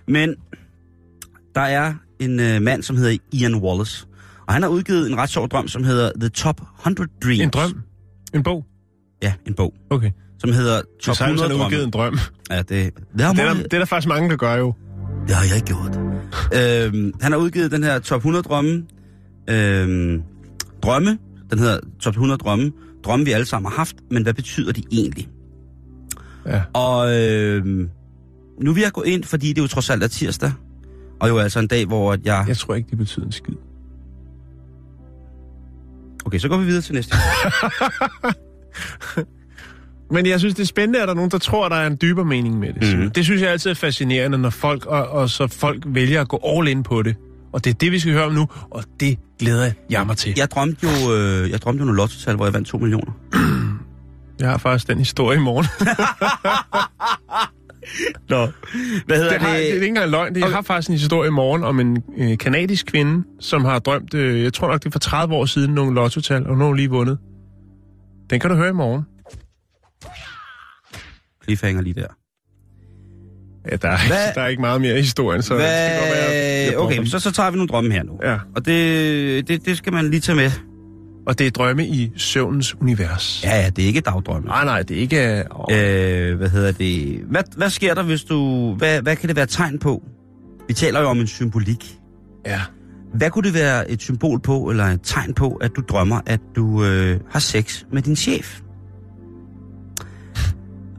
Speaker 3: Men der er en øh, mand, som hedder Ian Wallace. Og han har udgivet en ret sjov drøm, som hedder The Top 100 Dreams.
Speaker 2: En drøm. En bog.
Speaker 3: Ja, en bog,
Speaker 2: Okay.
Speaker 3: som hedder Top
Speaker 2: sagtens
Speaker 3: 100
Speaker 2: har udgivet
Speaker 3: drømme.
Speaker 2: en drøm.
Speaker 3: Ja, det, det,
Speaker 2: Det er, der, det er der faktisk mange, der gør jo.
Speaker 3: det har jeg ikke gjort. øhm, han har udgivet den her Top 100 drømme. Øhm, drømme. Den hedder Top 100 drømme. Drømme, vi alle sammen har haft, men hvad betyder de egentlig?
Speaker 2: Ja.
Speaker 3: Og øhm, nu vil jeg gå ind, fordi det jo trods alt er tirsdag. Og jo altså en dag, hvor jeg...
Speaker 2: Jeg tror ikke, det betyder en skid.
Speaker 3: Okay, så går vi videre til næste.
Speaker 2: Men jeg synes, det er spændende, at der er nogen, der tror, at der er en dybere mening med det. Mm. Det synes jeg altid er fascinerende, når folk, og, og så folk vælger at gå all in på det. Og det er det, vi skal høre om nu, og det glæder jeg mig til.
Speaker 3: Jeg drømte jo, øh, jeg drømte jo nogle lottotal, hvor jeg vandt 2 millioner.
Speaker 2: Jeg har faktisk den historie i morgen.
Speaker 3: Nå. Hvad hedder
Speaker 2: Det, har, det er ikke engang løgn. Det, jeg har faktisk en historie i morgen om en øh, kanadisk kvinde, som har drømt, øh, jeg tror nok det er for 30 år siden, nogle lottotal, og nu har hun lige vundet. Den kan du høre i morgen.
Speaker 3: Cliffhanger lige der.
Speaker 2: Ja, der er, der er ikke meget mere i historien, så det skal godt være?
Speaker 3: Okay, så, så tager vi nogle drømme her nu.
Speaker 2: Ja.
Speaker 3: Og det, det, det skal man lige tage med.
Speaker 2: Og det er drømme i søvnens univers.
Speaker 3: Ja, ja, det er ikke dagdrømme.
Speaker 2: Nej, nej, det er ikke... Oh,
Speaker 3: Øh, hvad hedder det? Hvad, hvad sker der, hvis du... Hvad, hvad kan det være tegn på? Vi taler jo om en symbolik.
Speaker 2: ja.
Speaker 3: Hvad kunne det være et symbol på, eller et tegn på, at du drømmer, at du øh, har sex med din chef?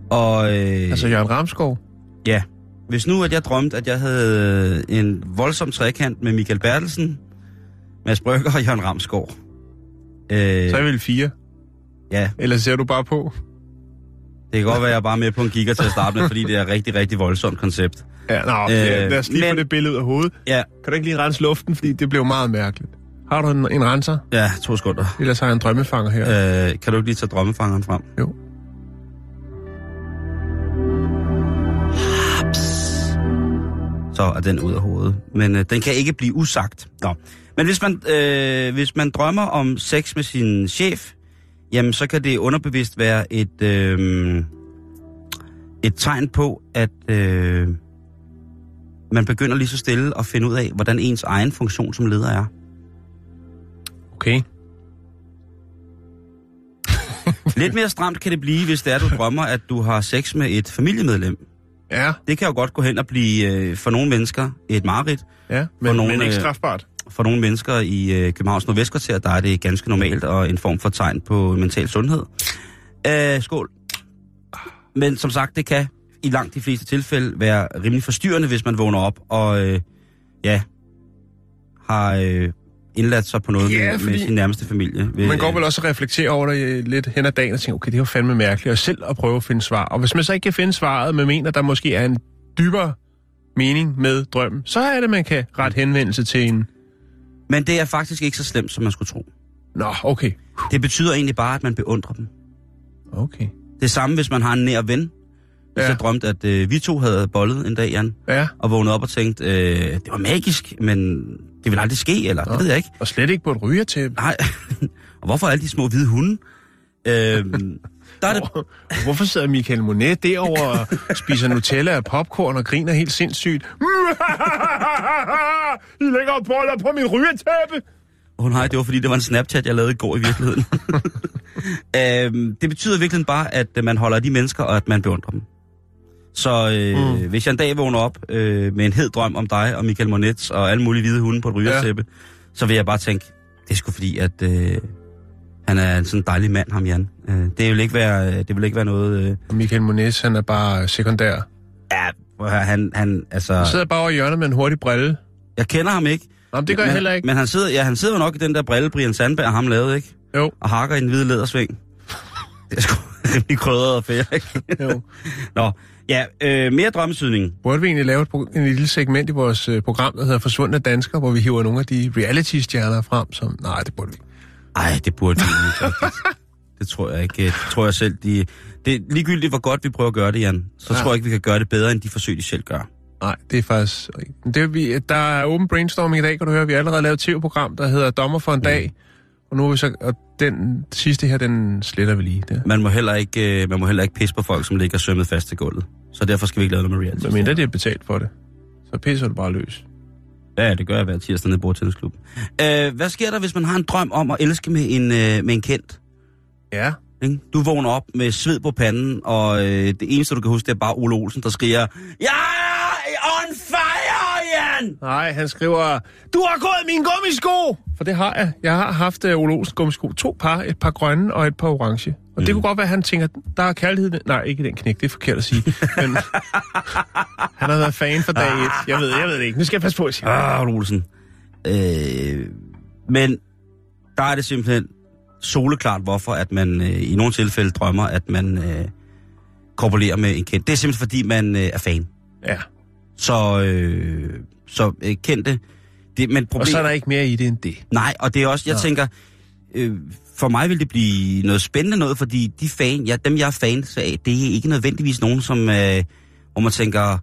Speaker 3: Og øh,
Speaker 2: Altså Jørgen Ramskov.
Speaker 3: ja, hvis nu at jeg drømte, at jeg havde en voldsom trekant med Michael Bertelsen, Mads Brygger og Jørgen Ramskov. Øh,
Speaker 2: Så er jeg vel fire.
Speaker 3: ja,
Speaker 2: Eller ser du bare på?
Speaker 3: det kan godt være, at jeg er bare med på en kigger til at starte med, fordi det er et rigtig, rigtig voldsomt koncept.
Speaker 2: Ja, nå,
Speaker 3: Øh,
Speaker 2: øh, lad os lige
Speaker 3: men-
Speaker 2: få det billede ud af hovedet.
Speaker 3: Ja,
Speaker 2: Kan du ikke lige rense luften, fordi det blev meget mærkeligt. Har du en, en renser?
Speaker 3: ja, to sekunder.
Speaker 2: Ellers har jeg en drømmefanger her.
Speaker 3: Øh, kan du ikke lige tage drømmefangeren frem?
Speaker 2: Jo.
Speaker 3: Så er den ud af hovedet. Men øh, den kan ikke blive usagt. Nå. Men hvis man, øh, hvis man drømmer om sex med sin chef, jamen så kan det underbevidst være et, øh, et tegn på, at øh, man begynder lige så stille at finde ud af, hvordan ens egen funktion som leder er.
Speaker 2: Okay.
Speaker 3: Lidt mere stramt kan det blive, hvis det er, du drømmer, at du har sex med et familiemedlem.
Speaker 2: Ja,
Speaker 3: Det kan jo godt gå hen og blive øh, for nogle mennesker et mareridt.
Speaker 2: ja. Men,
Speaker 3: nogle,
Speaker 2: men ikke
Speaker 3: øh,
Speaker 2: strafbart.
Speaker 3: For nogle mennesker i øh, Københavns Nordvestkvarter, der er det ganske normalt og en form for tegn på mental sundhed. Øh, skål. Men som sagt, det kan i langt de fleste tilfælde være rimelig forstyrrende, hvis man vågner op og øh, ja, har øh, indladt sig på noget
Speaker 2: Ja,
Speaker 3: med, med sin nærmeste familie. Ved,
Speaker 2: Man går vel også og reflekterer over det øh, lidt hen ad dagen og tænker, okay, det jo fandme mærkeligt, og selv at prøve at finde svar. Og hvis man så ikke kan finde svaret, men mener, der måske er en dybere mening med drømmen, så er det, man kan rette henvendelse til en...
Speaker 3: Men det er faktisk ikke så slemt, som man skulle tro.
Speaker 2: Nå, okay.
Speaker 3: Det betyder egentlig bare, at man beundrer dem.
Speaker 2: Okay.
Speaker 3: Det samme, hvis man har en nær ven. Hvis
Speaker 2: Ja.
Speaker 3: jeg drømte, at øh, vi to havde bollet en dag, Jan,
Speaker 2: Ja,
Speaker 3: og vågnede op og tænkte, øh, det var magisk, men det vil aldrig ske, eller
Speaker 2: Nå.
Speaker 3: det ved jeg ikke.
Speaker 2: og slet ikke på et rygertæppe.
Speaker 3: Nej, og hvorfor alle de små hvide hunde? Øh, der er det,
Speaker 2: Hvorfor sidder Michael Monet derovre og spiser Nutella og popcorn og griner helt sindssygt? I lægger boller på min rygetæppe!
Speaker 3: Åh oh, nej, det var fordi, det var en Snapchat, jeg lavede i går i virkeligheden. øhm, det betyder virkelig bare, at øh, man holder de mennesker, og at man beundrer dem. Så øh, mm. hvis jeg en dag vågner op øh, med en hed drøm om dig og Michael Monets og alle mulige hvide hunde på et rygertæppe, ja. så vil jeg bare tænke, det er sgu fordi, at øh, han er en sådan dejlig mand, ham Jan. Øh, det, vil ikke være, det vil ikke være noget... Øh,
Speaker 2: Og Michael Monet, han er bare sekundær.
Speaker 3: ja, han, han, altså...
Speaker 2: Han sidder bare over i hjørnet med en hurtig brille.
Speaker 3: Jeg kender ham ikke.
Speaker 2: Nå, det gør jeg
Speaker 3: men,
Speaker 2: heller ikke.
Speaker 3: Men han sidder, ja, han sidder nok i den der brille, Brian Sandberg ham lavede, ikke?
Speaker 2: Jo,
Speaker 3: og hakker i en hvide lædersving. Det er sgu rimelig krydret og fedt, ikke?
Speaker 2: jo.
Speaker 3: Nå, ja, øh, mere drømmesydning.
Speaker 2: Burde vi egentlig lave et, en lille segment i vores øh, program, der hedder Forsvundne Danskere, hvor vi hiver nogle af de reality-stjerner frem, som... Nej, det burde vi ikke.
Speaker 3: Ej, det burde vi ikke. Det tror jeg ikke. Det tror jeg selv, de... Det er ligegyldigt, hvor godt vi prøver at gøre det, Jan. Så
Speaker 2: Ja.
Speaker 3: tror jeg ikke, vi kan gøre det bedre, end de forsøg, de selv gør.
Speaker 2: Nej, det er faktisk... Det vi, der er åben brainstorming i dag, kan du høre. Vi har allerede lavet et tv-program, der hedder Dommer for en dag. Og nu er vi så... Og den sidste her, den sletter vi lige. Der.
Speaker 3: Man må heller ikke, øh, man må heller ikke pisse på folk, som ligger sømmet fast til gulvet. Så derfor skal vi ikke lave noget med reality.
Speaker 2: Men mindre de er betalt for det, så pisser du bare løs.
Speaker 3: Ja, det gør jeg hver tirsdag nede i Bordtennisklub. Øh, hvad sker der, hvis man har en drøm om at elske med en, øh, med en kendt?
Speaker 2: Ja.
Speaker 3: Ikke? Du vågner op med sved på panden, og øh, det eneste, du kan huske, det er bare Ole Olsen, der skriger, Jeg er on fire, Jan!
Speaker 2: Nej, han skriver, du har gået mine gummisko! For det har jeg. Jeg har haft uh, Ole Olsens gummisko. To par, et par grønne og et par orange. Og mm. det kunne godt være, at han tænker, der er kærlighed. Nej, ikke den knæk, det er forkert at sige. Men han har været fan for dag et. Jeg ved, jeg ved det ikke. Nu skal jeg passe på, at sige.
Speaker 3: Ah, Ole Olsen. Øh, men der er det simpelthen soleklart, hvorfor at man øh, i nogle tilfælde drømmer, at man øh, korporerer med en kendt. Det er simpelthen, fordi man øh, er fan.
Speaker 2: Ja.
Speaker 3: Så, øh, så øh, kendte... Det, men problem...
Speaker 2: Og så er der ikke mere i det end det.
Speaker 3: Nej, og det er også, jeg
Speaker 2: Nå.
Speaker 3: tænker, øh, for mig vil det blive noget spændende noget, fordi de fan, ja, dem jeg er fans af, det er ikke nødvendigvis nogen, som, øh, hvor man tænker,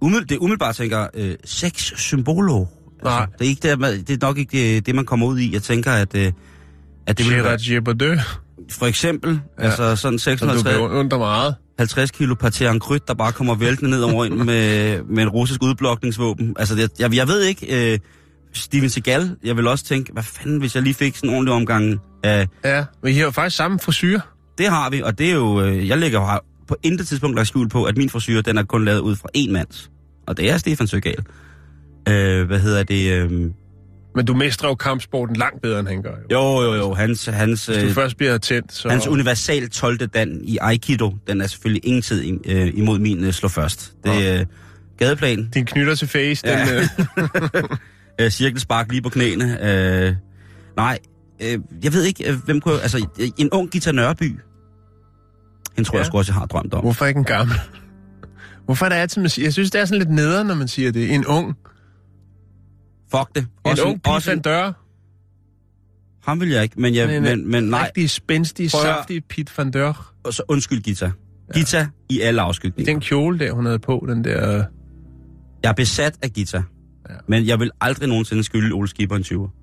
Speaker 3: umiddel, det umiddelbart tænker, øh, sex symbolo.
Speaker 2: Nej.
Speaker 3: det, er ikke det, man- det er nok ikke det, det, man kommer ud i. Jeg tænker, at, øh, at det vil være. For eksempel, ja. altså sådan
Speaker 2: Så du
Speaker 3: 650
Speaker 2: kan undre meget.
Speaker 3: 50 kilo paté en kryt, der bare kommer væltende ned over en med, med en russisk udblokningsvåben. Altså, det, jeg, jeg ved ikke, øh, Steven Seagal, jeg vil også tænke, hvad fanden, hvis jeg lige fik sådan en ordentlig omgang af...
Speaker 2: Ja, men I har jo faktisk samme frisyr.
Speaker 3: Det har vi, og det er jo... Øh, jeg lægger jo på intet tidspunkt lagt skjul på, at min frisyr, den er kun lavet ud fra én mands. Og det er Stefan Seagal. Øh, hvad hedder det? Øh,
Speaker 2: Men du mestrer jo kampsporten langt bedre, end han gør. Jo.
Speaker 3: jo, jo, jo. Hans, hans,
Speaker 2: Hvis du
Speaker 3: øh,
Speaker 2: først bliver tændt, så...
Speaker 3: hans universal 12. dan i Aikido, den er selvfølgelig ingen tid øh, imod min øh, slå først. Det er øh, gadeplan.
Speaker 2: Din knytter til face,
Speaker 3: Ja.
Speaker 2: den... Øh,
Speaker 3: cirkelspark lige på knæene. Øh, nej, øh, jeg ved ikke, hvem kunne... Altså, en ung Gita Nørby. Hende tror ja.
Speaker 2: Ja.
Speaker 3: jeg sgu også, jeg har drømt om.
Speaker 2: hvorfor ikke en gammel? Hvorfor er det altid, man siger... Jeg synes, det er sådan lidt nederen, når man siger det. En ung.
Speaker 3: Fuck det.
Speaker 2: En
Speaker 3: Også
Speaker 2: ung pige
Speaker 3: også
Speaker 2: van Dør.
Speaker 3: Ham vil jeg ikke, men, jeg,
Speaker 2: Men,
Speaker 3: men, men, men nej.
Speaker 2: Rigtig spændstig, saftig Pete van Dør.
Speaker 3: Og så undskyld, Gita. Gita i alle afskygninger.
Speaker 2: den kjole der, hun havde på, den der...
Speaker 3: Jeg er besat af Gita.
Speaker 2: Ja.
Speaker 3: Men jeg vil aldrig nogensinde skylde Ole Skipper en 20'er.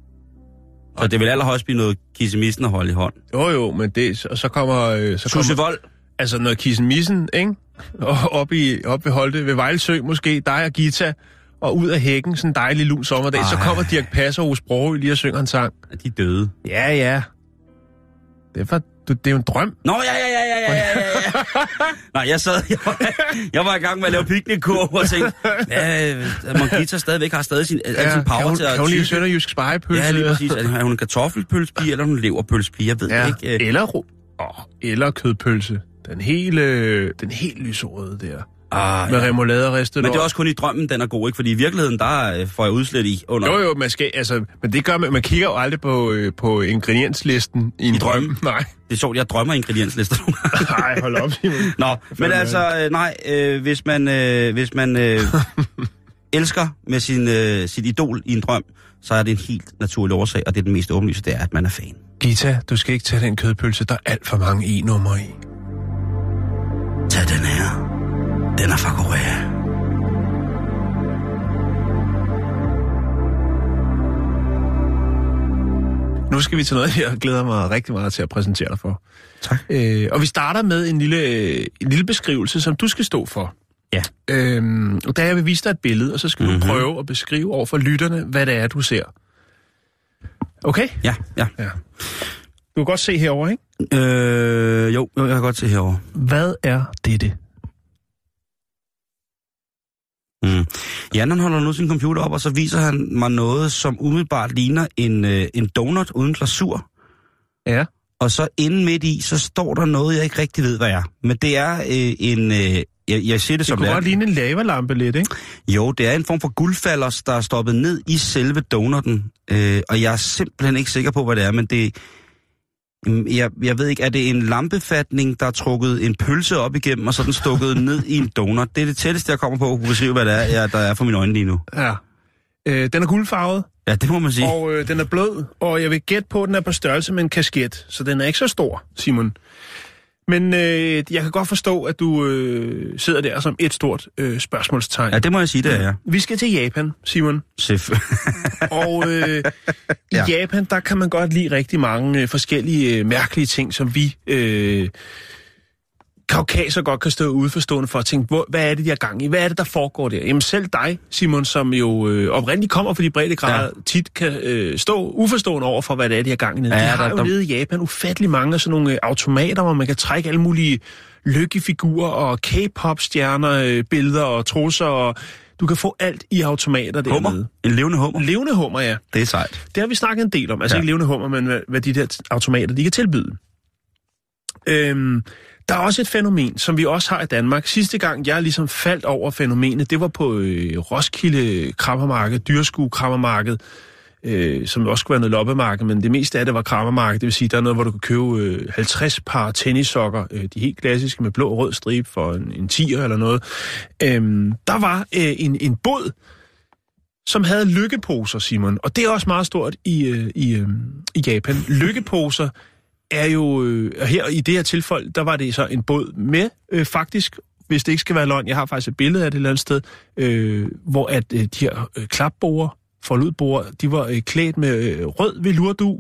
Speaker 3: Så det vil allerhøjst blive noget kissemissen at holde i hånd.
Speaker 2: Jo jo, men det, og så kommer... Øh, så
Speaker 3: Susse
Speaker 2: kommer
Speaker 3: Vold.
Speaker 2: altså noget kissen ikke? Og op, i, op ved Holte, ved Vejlsø måske, dig og Gita, og ud af hækken, sådan en dejlig lun sommerdag, så
Speaker 3: Ej.
Speaker 2: kommer Dirk Passer hos Sprogø lige og synger en sang.
Speaker 3: Er de døde?
Speaker 2: Ja, ja. Det er, for, du, det er jo en drøm.
Speaker 3: Nå, ja, ja, ja, ja, ja, ja, ja. Nej, jeg sad, jeg var, jeg var i gang med at lave piknikkurv og tænkte, ja, må Gita stadigvæk har stadig sin, ja, sin power
Speaker 2: kan hun,
Speaker 3: til at
Speaker 2: kan hun
Speaker 3: tygge.
Speaker 2: sønderjysk spejepølse?
Speaker 3: Ja, lige præcis. Er hun en kartoffelpølsepige, eller er hun en leverpølsepige? Jeg ved
Speaker 2: Ja,
Speaker 3: ikke. øh.
Speaker 2: eller, ro- åh, eller kødpølse. Den hele, den helt lyserøde der.
Speaker 3: Ah,
Speaker 2: Med
Speaker 3: ja.
Speaker 2: remoulade og ristet
Speaker 3: Men det er også kun i drømmen, den er god, ikke? Fordi i virkeligheden, der øh, får jeg udslet i under.
Speaker 2: Jo, jo, man skal, altså, men det gør man, man kigger jo aldrig på, øh, på ingredienslisten i en
Speaker 3: I
Speaker 2: drøm.
Speaker 3: drømmen?
Speaker 2: Nej.
Speaker 3: Det er sjovt, jeg drømmer ingredienslister gange.
Speaker 2: Nej, hold op, Simon.
Speaker 3: Nå, men altså, øh, nej, øh, hvis man, øh, hvis man øh, elsker med sin, øh, sit idol i en drøm, så er det en helt naturlig årsag, og det er den mest åbenlyse, det er, at man er fan.
Speaker 2: Gita, du skal ikke tage den kødpølse, der er alt for mange e-numre i.
Speaker 3: Tag den her. Den er fra Korea.
Speaker 2: Nu skal vi til noget, jeg glæder mig rigtig meget til at præsentere dig for.
Speaker 3: Tak.
Speaker 2: Øh, og vi starter med en lille, en lille beskrivelse, som du skal stå for.
Speaker 3: Ja.
Speaker 2: Øhm, og der jeg vil vise dig et billede, og så skal mm-hmm.
Speaker 3: Mhm.
Speaker 2: du prøve at beskrive over for lytterne, hvad det er, du ser. Okay?
Speaker 3: Ja, ja.
Speaker 2: Ja. Du kan godt se herover, ikke?
Speaker 3: Øh, jo, jo, jeg kan godt se herover.
Speaker 2: Hvad er dette?
Speaker 3: Mm. Jan han holder nu sin computer op, og så viser han mig noget, som umiddelbart ligner en, øh, en donut uden glasur.
Speaker 2: Ja.
Speaker 3: Og så inde midt i, så står der noget, jeg ikke rigtig ved, hvad er. Men det er øh, en... Øh, jeg, jeg siger det
Speaker 2: Det
Speaker 3: som
Speaker 2: kunne
Speaker 3: det er.
Speaker 2: godt ligne en lavalampe lidt, ikke?
Speaker 3: Jo, det er en form for guldfalders, der er stoppet ned i selve donutten. Øh, og jeg er simpelthen ikke sikker på, hvad det er, men det... mm, Jeg, jeg ved ikke, er det en lampefatning, der er trukket en pølse op igennem, og så den stukket ned i en donut? Det er det tætteste, jeg kommer på at kunne beskrive, hvad det er, jeg, der er for mine øjne lige nu.
Speaker 2: Ja. Øh, den er guldfarvet,
Speaker 3: Ja, det må man sige.
Speaker 2: og øh, den er blød, og jeg vil gætte på, at den er på størrelse med en kasket, så den er ikke så stor, Simon. Men øh, jeg kan godt forstå, at du øh, sidder der som et stort øh, spørgsmålstegn.
Speaker 3: Ja, det må jeg sige, det er jeg.
Speaker 2: Vi skal til Japan, Simon.
Speaker 3: Sif.
Speaker 2: Og øh, i
Speaker 3: Ja.
Speaker 2: Japan, der kan man godt lide rigtig mange øh, forskellige øh, mærkelige ting, som vi øh, kaukaser godt kan stå udforstående for at tænke, hvor, hvad er det, de har gang i? Hvad er det, der foregår der? Jamen selv dig, Simon, som jo øh, oprindeligt kommer fra de brede grader, ja. tit kan øh, stå uforstående over for, hvad det er, de har gang i.
Speaker 3: Ja,
Speaker 2: de har
Speaker 3: der-
Speaker 2: jo
Speaker 3: der-
Speaker 2: nede i Japan ufattelig mange af sådan nogle øh, automater, hvor man kan trække alle mulige lykkefigurer og K-pop-stjerner, øh, billeder og trusser, og du kan få alt i automater dernede.
Speaker 3: Hummer. En levende hummer.
Speaker 2: Levende hummer, ja.
Speaker 3: Det er sejt.
Speaker 2: Det har vi snakket en del om. Altså
Speaker 3: Ja.
Speaker 2: ikke levende hummer, men hvad, hvad de der automater, de kan tilbyde. Øhm, der er også et fænomen, som vi også har i Danmark. Sidste gang, jeg ligesom faldt over fænomenet, det var på øh, Roskilde Krammermarked, Dyrskue Krammermarked, øh, som også skulle være noget loppemarked, men det meste af det var Krammermarked. Det vil sige, der er noget, hvor du kan købe øh, 50 par tennissokker, øh, de helt klassiske med blå og rød stribe for en, en 10'er eller noget. Øhm, der var øh, en, en båd, som havde lykkeposer, Simon. Og det er også meget stort i, øh, i, øh, i Japan. Lykkeposer er jo, øh, her i det her tilfælde, der var det så en båd med, øh, faktisk, hvis det ikke skal være løgn, jeg har faktisk et billede af det et eller andet sted, øh, hvor at øh, de her øh, klapborer, forludborer, de var øh, klædt med øh, rød velurdu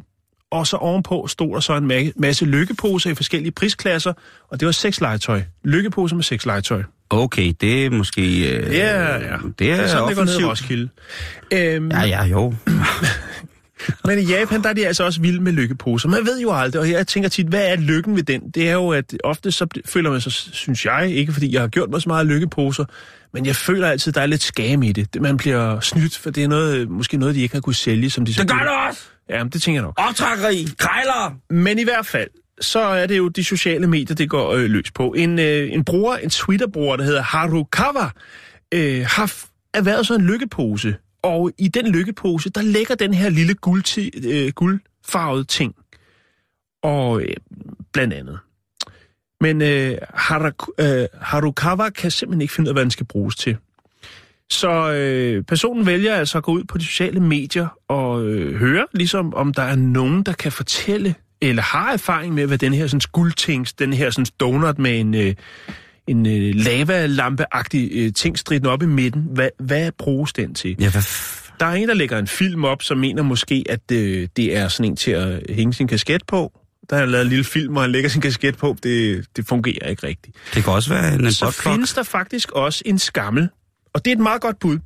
Speaker 2: og så ovenpå stod der så en ma- masse lykkeposer i forskellige prisklasser, og det var seks legetøj. Lykkeposer med seks legetøj.
Speaker 3: Okay, det er måske... Øh,
Speaker 2: Ja, ja.
Speaker 3: Det er,
Speaker 2: det er sådan, det går ned
Speaker 3: offensivt.
Speaker 2: Roskilde. Øhm,
Speaker 3: Ja, ja, jo.
Speaker 2: Men i Japan, der er de altså også vilde med lykkeposer. Man ved jo aldrig, og jeg tænker tit, hvad er lykken ved den? Det er jo, at ofte så føler man sig, synes jeg, ikke fordi jeg har gjort mig så meget lykkeposer, men jeg føler altid, der er lidt skam i det. Man bliver snydt, for det er noget, måske noget, de ikke har kunnet sælge, som de så...
Speaker 3: Det gør
Speaker 2: burde-
Speaker 3: det også!
Speaker 2: Ja, men det tænker jeg nok.
Speaker 3: Optrækkeri, krejler!
Speaker 2: Men i hvert fald, så er det jo de sociale medier, det går øh, løs på. En, øh, en bruger, en Twitter-bruger, der hedder Harukawa, øh, har erhvervet sig en lykkepose. Og i den lykkepose, der ligger den her lille guld, øh, guldfarvede ting. Og øh, blandt andet. Men øh, Harak, øh, Harukawa kan simpelthen ikke finde ud af, hvad den skal bruges til. Så øh, personen vælger altså at gå ud på de sociale medier og øh, høre, ligesom om der er nogen, der kan fortælle eller har erfaring med, hvad den her sådan, guldtings, den her sådan, donut med en, øh, en øh, lavalampe-agtig øh, ting stridende op i midten, hvad, hvad bruges den til?
Speaker 3: Ja, hvad f-
Speaker 2: Der er en, der lægger en film op, som mener måske, at øh, det er sådan en til at hænge sin kasket på. Der er lavet en lille film, og han lægger sin kasket på. Det, det fungerer ikke rigtigt.
Speaker 3: Det kan også være en,
Speaker 2: Så findes der faktisk også en skammel, og det er et meget godt bud.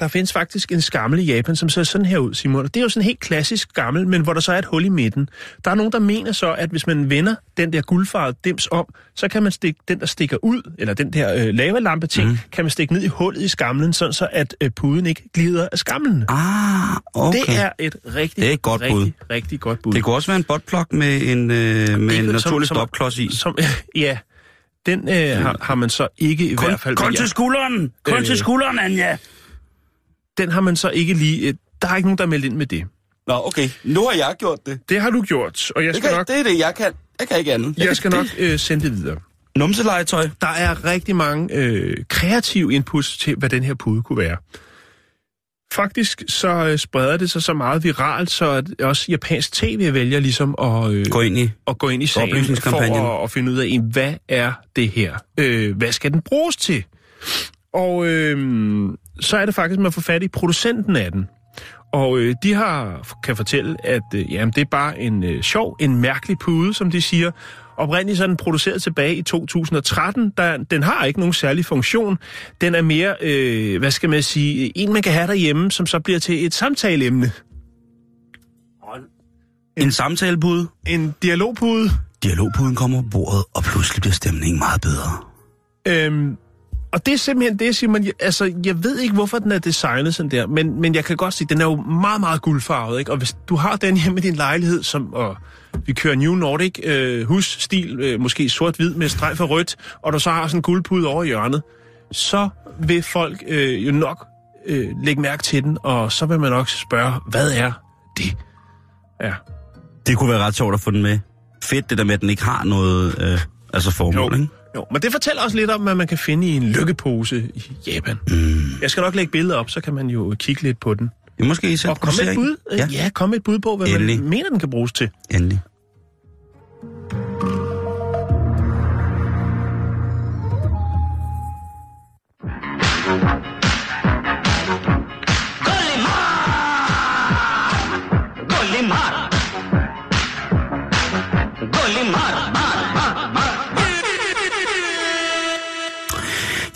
Speaker 2: Der findes faktisk en skammel i Japan, som ser sådan her ud, Simon. Og det er jo sådan en helt klassisk skammel, men hvor der så er et hul i midten. Der er nogen, der mener så, at hvis man vender den der guldfarvede dims om, så kan man stikke den, der stikker ud, eller den der øh, lavalampe-ting, mm. kan man stikke ned i hullet i skamlen, sådan så at øh, puden ikke glider af skamlen.
Speaker 3: Ah, okay.
Speaker 2: Det er et rigtig,
Speaker 3: Det er et godt
Speaker 2: rigtig,
Speaker 3: bud.
Speaker 2: rigtig godt bud.
Speaker 3: Det kunne også være en botplug med en, øh, med en
Speaker 2: Ikke,
Speaker 3: naturlig
Speaker 2: som-
Speaker 3: stopklods i.
Speaker 2: Som, ja, den øh, har, har man så ikke i hvert fald...
Speaker 3: kun til skulderen! Kun
Speaker 2: Øh.
Speaker 3: til skulderen, Anja!
Speaker 2: Den har man så ikke lige... øh, Der er ikke nogen, der er meldt ind med det.
Speaker 4: Nå, okay. Nu har jeg gjort det.
Speaker 2: Det har du gjort, og jeg
Speaker 4: Det,
Speaker 2: skal
Speaker 4: kan,
Speaker 2: nok,
Speaker 4: det er det, jeg kan. Jeg kan ikke andet.
Speaker 2: jeg skal nok øh, sende det videre.
Speaker 3: Numselegetøj.
Speaker 2: Der er rigtig mange øh, kreative inputs til, hvad den her pude kunne være. Faktisk så øh, spreder det sig så meget viralt, så at også japansk tv vælger ligesom at, øh,
Speaker 3: Gå ind i.
Speaker 2: at gå ind i sagen for at, at finde ud af, hvad er det her? Øh, hvad skal den bruges til? Og øh, så er det faktisk, at man får fat i producenten af den. Og øh, de har kan fortælle, at øh, jamen, det er bare en øh, sjov, en mærkelig pude, som de siger. Oprindeligt så er den produceret tilbage i 2013. Der, den har ikke nogen særlig funktion. Den er mere, øh, hvad skal man sige, en man kan have derhjemme, som så bliver til et samtaleemne.
Speaker 3: En samtalepude.
Speaker 2: En dialogpude.
Speaker 3: Dialogpuden kommer på bordet, og pludselig bliver stemningen meget bedre.
Speaker 2: Øhm, og det er simpelthen det, Simon. Jeg- Altså, jeg ved ikke, hvorfor den er designet sådan der, men, men jeg kan godt sige, den er jo meget, meget guldfarvet, ikke? Og hvis du har den hjemme i din lejlighed, som og vi kører New Nordic øh, husstil, øh, måske sort-hvid med streg for rødt, og du så har sådan en guldpude over i hjørnet, så vil folk øh, jo nok øh, lægge mærke til den, og så vil man nok spørge, hvad er det? Ja.
Speaker 3: Det kunne være ret sjovt at få den med. Fedt det der med, at den ikke har noget øh, altså formål,
Speaker 2: Jo.
Speaker 3: ikke?
Speaker 2: Jo, men det fortæller også lidt om, hvad man kan finde i en lykkepose i Japan. Mm. Jeg skal nok lægge billeder op, så kan man jo kigge lidt på den.
Speaker 3: Det er måske selv
Speaker 2: Og kom med et bud.
Speaker 3: Ja,
Speaker 2: Ja, kom med et bud på, hvad
Speaker 3: Endelig.
Speaker 2: man mener, den kan bruges til.
Speaker 3: endelig.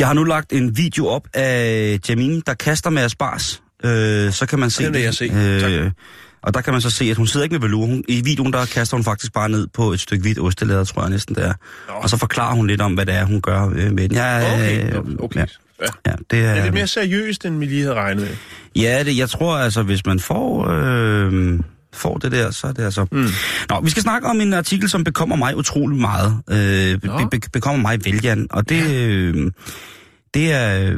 Speaker 3: Jeg har nu lagt en video op af Jamine, der kaster med asbars. Øh, så kan man se
Speaker 2: Den vil jeg se. Tak.
Speaker 3: Øh, og der kan man så se, at hun sidder ikke med velour. Hun, I videoen, der kaster hun faktisk bare ned på et stykke hvidt ostelæder, tror jeg næsten det er. Og så forklarer hun lidt om, hvad det er, hun gør øh, med den. Ja,
Speaker 2: Okay,
Speaker 3: øh,
Speaker 2: okay.
Speaker 3: Ja,
Speaker 2: Ja.
Speaker 3: ja, det er,
Speaker 2: Er det mere seriøst, end vi lige havde regnet med?
Speaker 3: Ja, det, jeg tror altså, hvis man får, øh, får det der, så er det altså... Mm. Nå, vi skal snakke om en artikel, som bekommer mig utrolig meget. Øh, be, be, bekommer mig væljan, og det, øh, det er,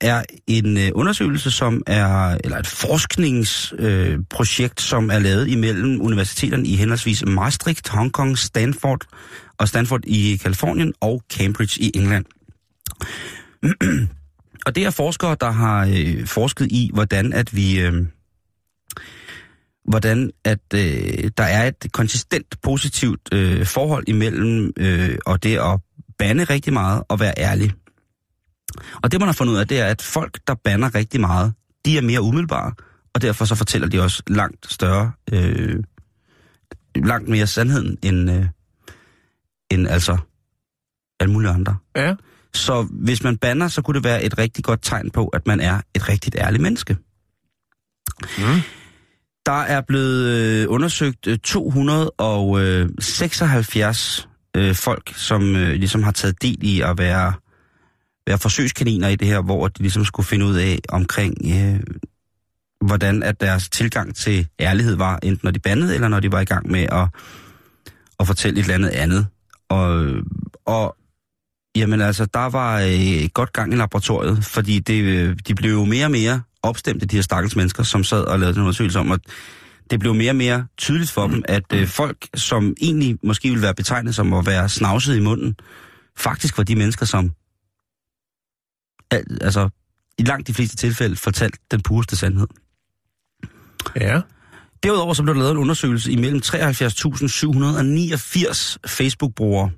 Speaker 3: er en øh, undersøgelse, som er, eller et forskningsprojekt, øh, som er lavet imellem universiteterne i henholdsvis Maastricht, Hongkong, Stanford og Stanford i Kalifornien og Cambridge i England. Og det er forskere, der har øh, forsket i, hvordan at vi... Øh, hvordan at øh, der er et konsistent positivt øh, forhold imellem øh, og det at bande rigtig meget og være ærlig. Og det man har fundet ud af, det er, at folk, der bander rigtig meget, de er mere umiddelbare, og derfor så fortæller de også langt større øh, langt mere sandheden end, øh, end altså alle mulige andre.
Speaker 2: Ja.
Speaker 3: Så hvis man banner, så kunne det være et rigtig godt tegn på, at man er et rigtigt ærligt menneske.
Speaker 2: Mm.
Speaker 3: Der er blevet øh, undersøgt øh, 276 øh, øh, folk, som øh, ligesom har taget del i at være, være forsøgskaniner i det her, hvor de ligesom skulle finde ud af omkring, øh, hvordan at deres tilgang til ærlighed var, enten når de bandede, eller når de var i gang med at, at fortælle et eller andet andet. Og, og jamen altså, der var øh, godt gang i laboratoriet, fordi det, øh, de blev jo mere og mere opstemte, de her stakkels mennesker, som sad og lavede en undersøgelse om, at det blev mere og mere tydeligt for dem, at øh, folk, som egentlig måske ville være betegnet som at være snavset i munden, faktisk var de mennesker, som al, altså, i langt de fleste tilfælde fortalte den pureste sandhed.
Speaker 2: Ja.
Speaker 3: Derudover så blev der lavet en undersøgelse imellem 73.789 Facebook-brugere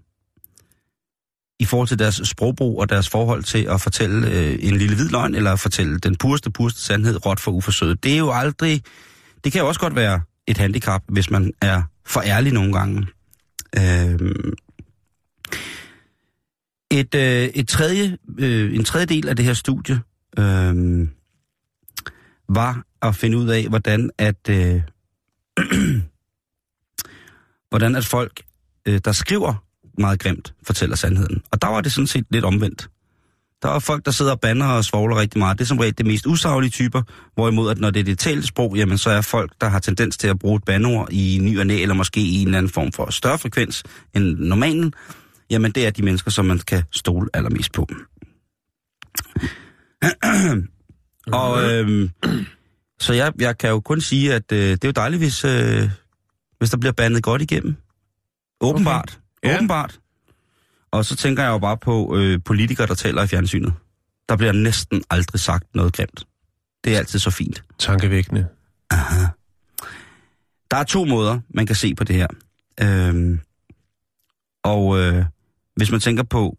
Speaker 3: i forhold til deres sprogbrug og deres forhold til at fortælle øh, en lille hvid løgn, eller at fortælle den pureste, pureste sandhed råt for uforsøget. Det er jo aldrig... Det kan jo også godt være et handicap, hvis man er for ærlig nogle gange. Øh, et, øh, et tredje, øh, en tredje del af det her studie øh, var at finde ud af, hvordan at, øh, hvordan at folk, øh, der skriver meget grimt, fortæller sandheden. Og der var det sådan set lidt omvendt. Der er folk, der sidder og banner og svogler rigtig meget. Det er som regel det mest usaglige typer, hvorimod at når det er det talte sprog, jamen så er folk, der har tendens til at bruge et bandord i ny og næ, eller måske i en eller anden form for større frekvens end normalen, jamen det er de mennesker, som man kan stole allermest på. og øhm, så jeg, jeg kan jo kun sige, at øh, det er jo dejligt, hvis, øh, hvis der bliver bandet godt igennem. Åbenbart. Okay.
Speaker 2: Ja.
Speaker 3: Åbenbart. Og så tænker jeg jo bare på øh, politikere, der taler i fjernsynet. Der bliver næsten aldrig sagt noget grimt. Det er altid så fint.
Speaker 2: Tankevækkende.
Speaker 3: Aha. Der er to måder, man kan se på det her. Øhm, og øh, hvis man tænker på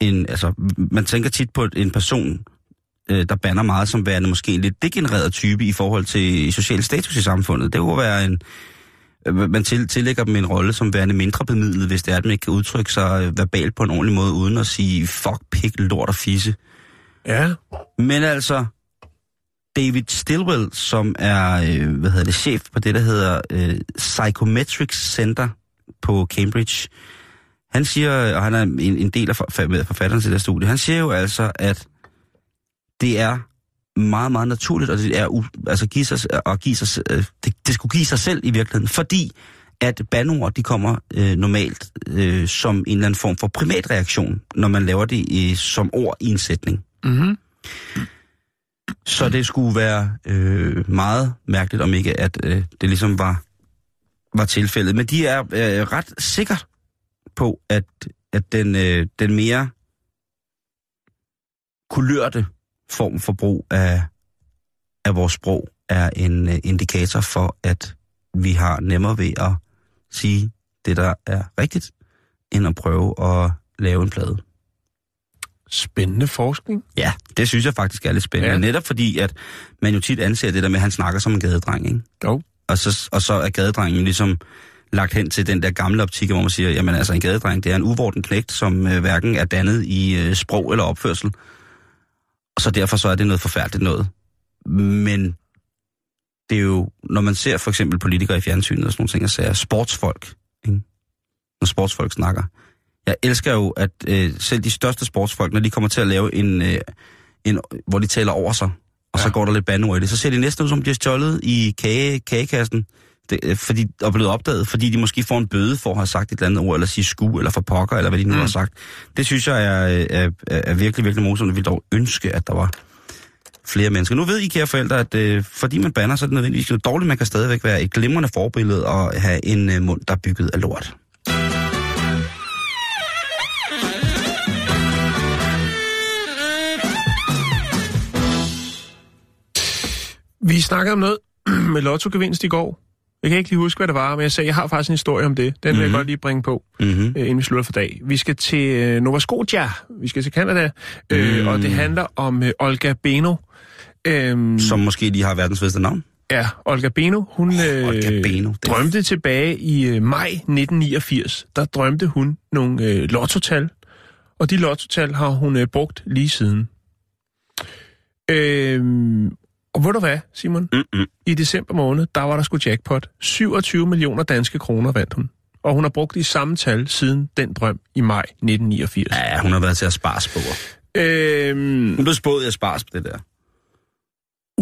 Speaker 3: en, altså, man tænker tit på en person, øh, der banner meget som værende måske en lidt degenereret type i forhold til social status i samfundet. Det kunne være en, man til, tillægger dem en rolle som værende mindre bemidlet, hvis det er, at man ikke kan udtrykke sig øh, verbalt på en ordentlig måde, uden at sige fuck, pik, lort og fisse.
Speaker 2: Ja.
Speaker 3: Men altså, David Stilwell, som er øh, hvad hedder det, chef på det, der hedder øh, Psychometrics Center på Cambridge, han siger, og han er en, en del af forfatteren til det studie, han siger jo altså, at det er meget, meget naturligt, og det er altså give sig, at give sig, øh, det, det skulle give sig selv i virkeligheden, fordi at bandord, de kommer øh, normalt øh, som en eller anden form for primatreaktion, når man laver det i, som ord i en sætning.
Speaker 2: Mm-hmm.
Speaker 3: Så det skulle være øh, meget mærkeligt, om ikke at øh, det ligesom var, var tilfældet. Men de er øh, ret sikre på, at, at den, øh, den mere kulørte form for brug af, af vores sprog er en øh, indikator for, at vi har nemmere ved at sige det, der er rigtigt, end at prøve at lave en plade.
Speaker 2: Spændende forskning.
Speaker 3: Ja, det synes jeg faktisk er lidt spændende.
Speaker 2: Ja.
Speaker 3: Netop fordi, at man jo tit anser det der med, at han snakker som en gadedreng, ikke?
Speaker 2: Jo.
Speaker 3: Og så, og så er gadedrengen ligesom lagt hen til den der gamle optik, hvor man siger, jamen altså en gadedreng, det er en uvorten knægt, som øh, hverken er dannet i øh, sprog eller opførsel. Og så derfor så er det noget forfærdeligt noget. Men det er jo, når man ser for eksempel politikere i fjernsynet og sådan nogle ting, og ser sportsfolk, ikke? når sportsfolk snakker. Jeg elsker jo, at øh, selv de største sportsfolk, når de kommer til at lave en, øh, en hvor de taler over sig, og ja. så går der lidt bandord i det, så ser de næsten ud som, de har stjålet i kage, kagekassen, det, øh, fordi, og blevet opdaget, fordi de måske får en bøde for at have sagt et eller andet ord, eller sige sku, eller for pokker, eller hvad de nu mm. har sagt. Det synes jeg er, øh, er, er, er virkelig, virkelig morsomt. Jeg vil dog ønske, at der var flere mennesker. Nu ved I, kære forældre, at øh, fordi man banner, så er det nødvendigvis noget dårligt. Man kan stadigvæk være et glimrende forbillede og have en øh, mund, der er bygget af lort.
Speaker 2: Vi snakkede om noget med lottogevinst i går. Jeg kan ikke lige huske, hvad det var, men jeg sagde, jeg har faktisk en historie om det. Den vil jeg
Speaker 3: Mhm.
Speaker 2: godt lige bringe på,
Speaker 3: Mm-hmm.
Speaker 2: øh, inden vi slutter for dag. Vi skal til øh, Nova Scotia. Vi skal til Canada. Øh,
Speaker 3: Mm.
Speaker 2: og det handler om øh, Olga Beno. Øhm,
Speaker 3: Som måske lige har verdens bedste navn.
Speaker 2: Ja, Olga Beno, hun øh,
Speaker 3: Olga Beno, det-
Speaker 2: drømte tilbage i øh, maj 1989. Der drømte hun nogle øh, lottotal, og de lottotal har hun øh, brugt lige siden. Øhm, og ved du hvad, Simon?
Speaker 3: Mm-mm.
Speaker 2: I december måned, der var der sgu jackpot. 27 millioner danske kroner vandt hun. Og hun har brugt de samme tal siden den drøm i maj 1989.
Speaker 3: Ja, hun har været til at spare spor.
Speaker 2: Øhm,
Speaker 3: Hun blev spået at spare på det der.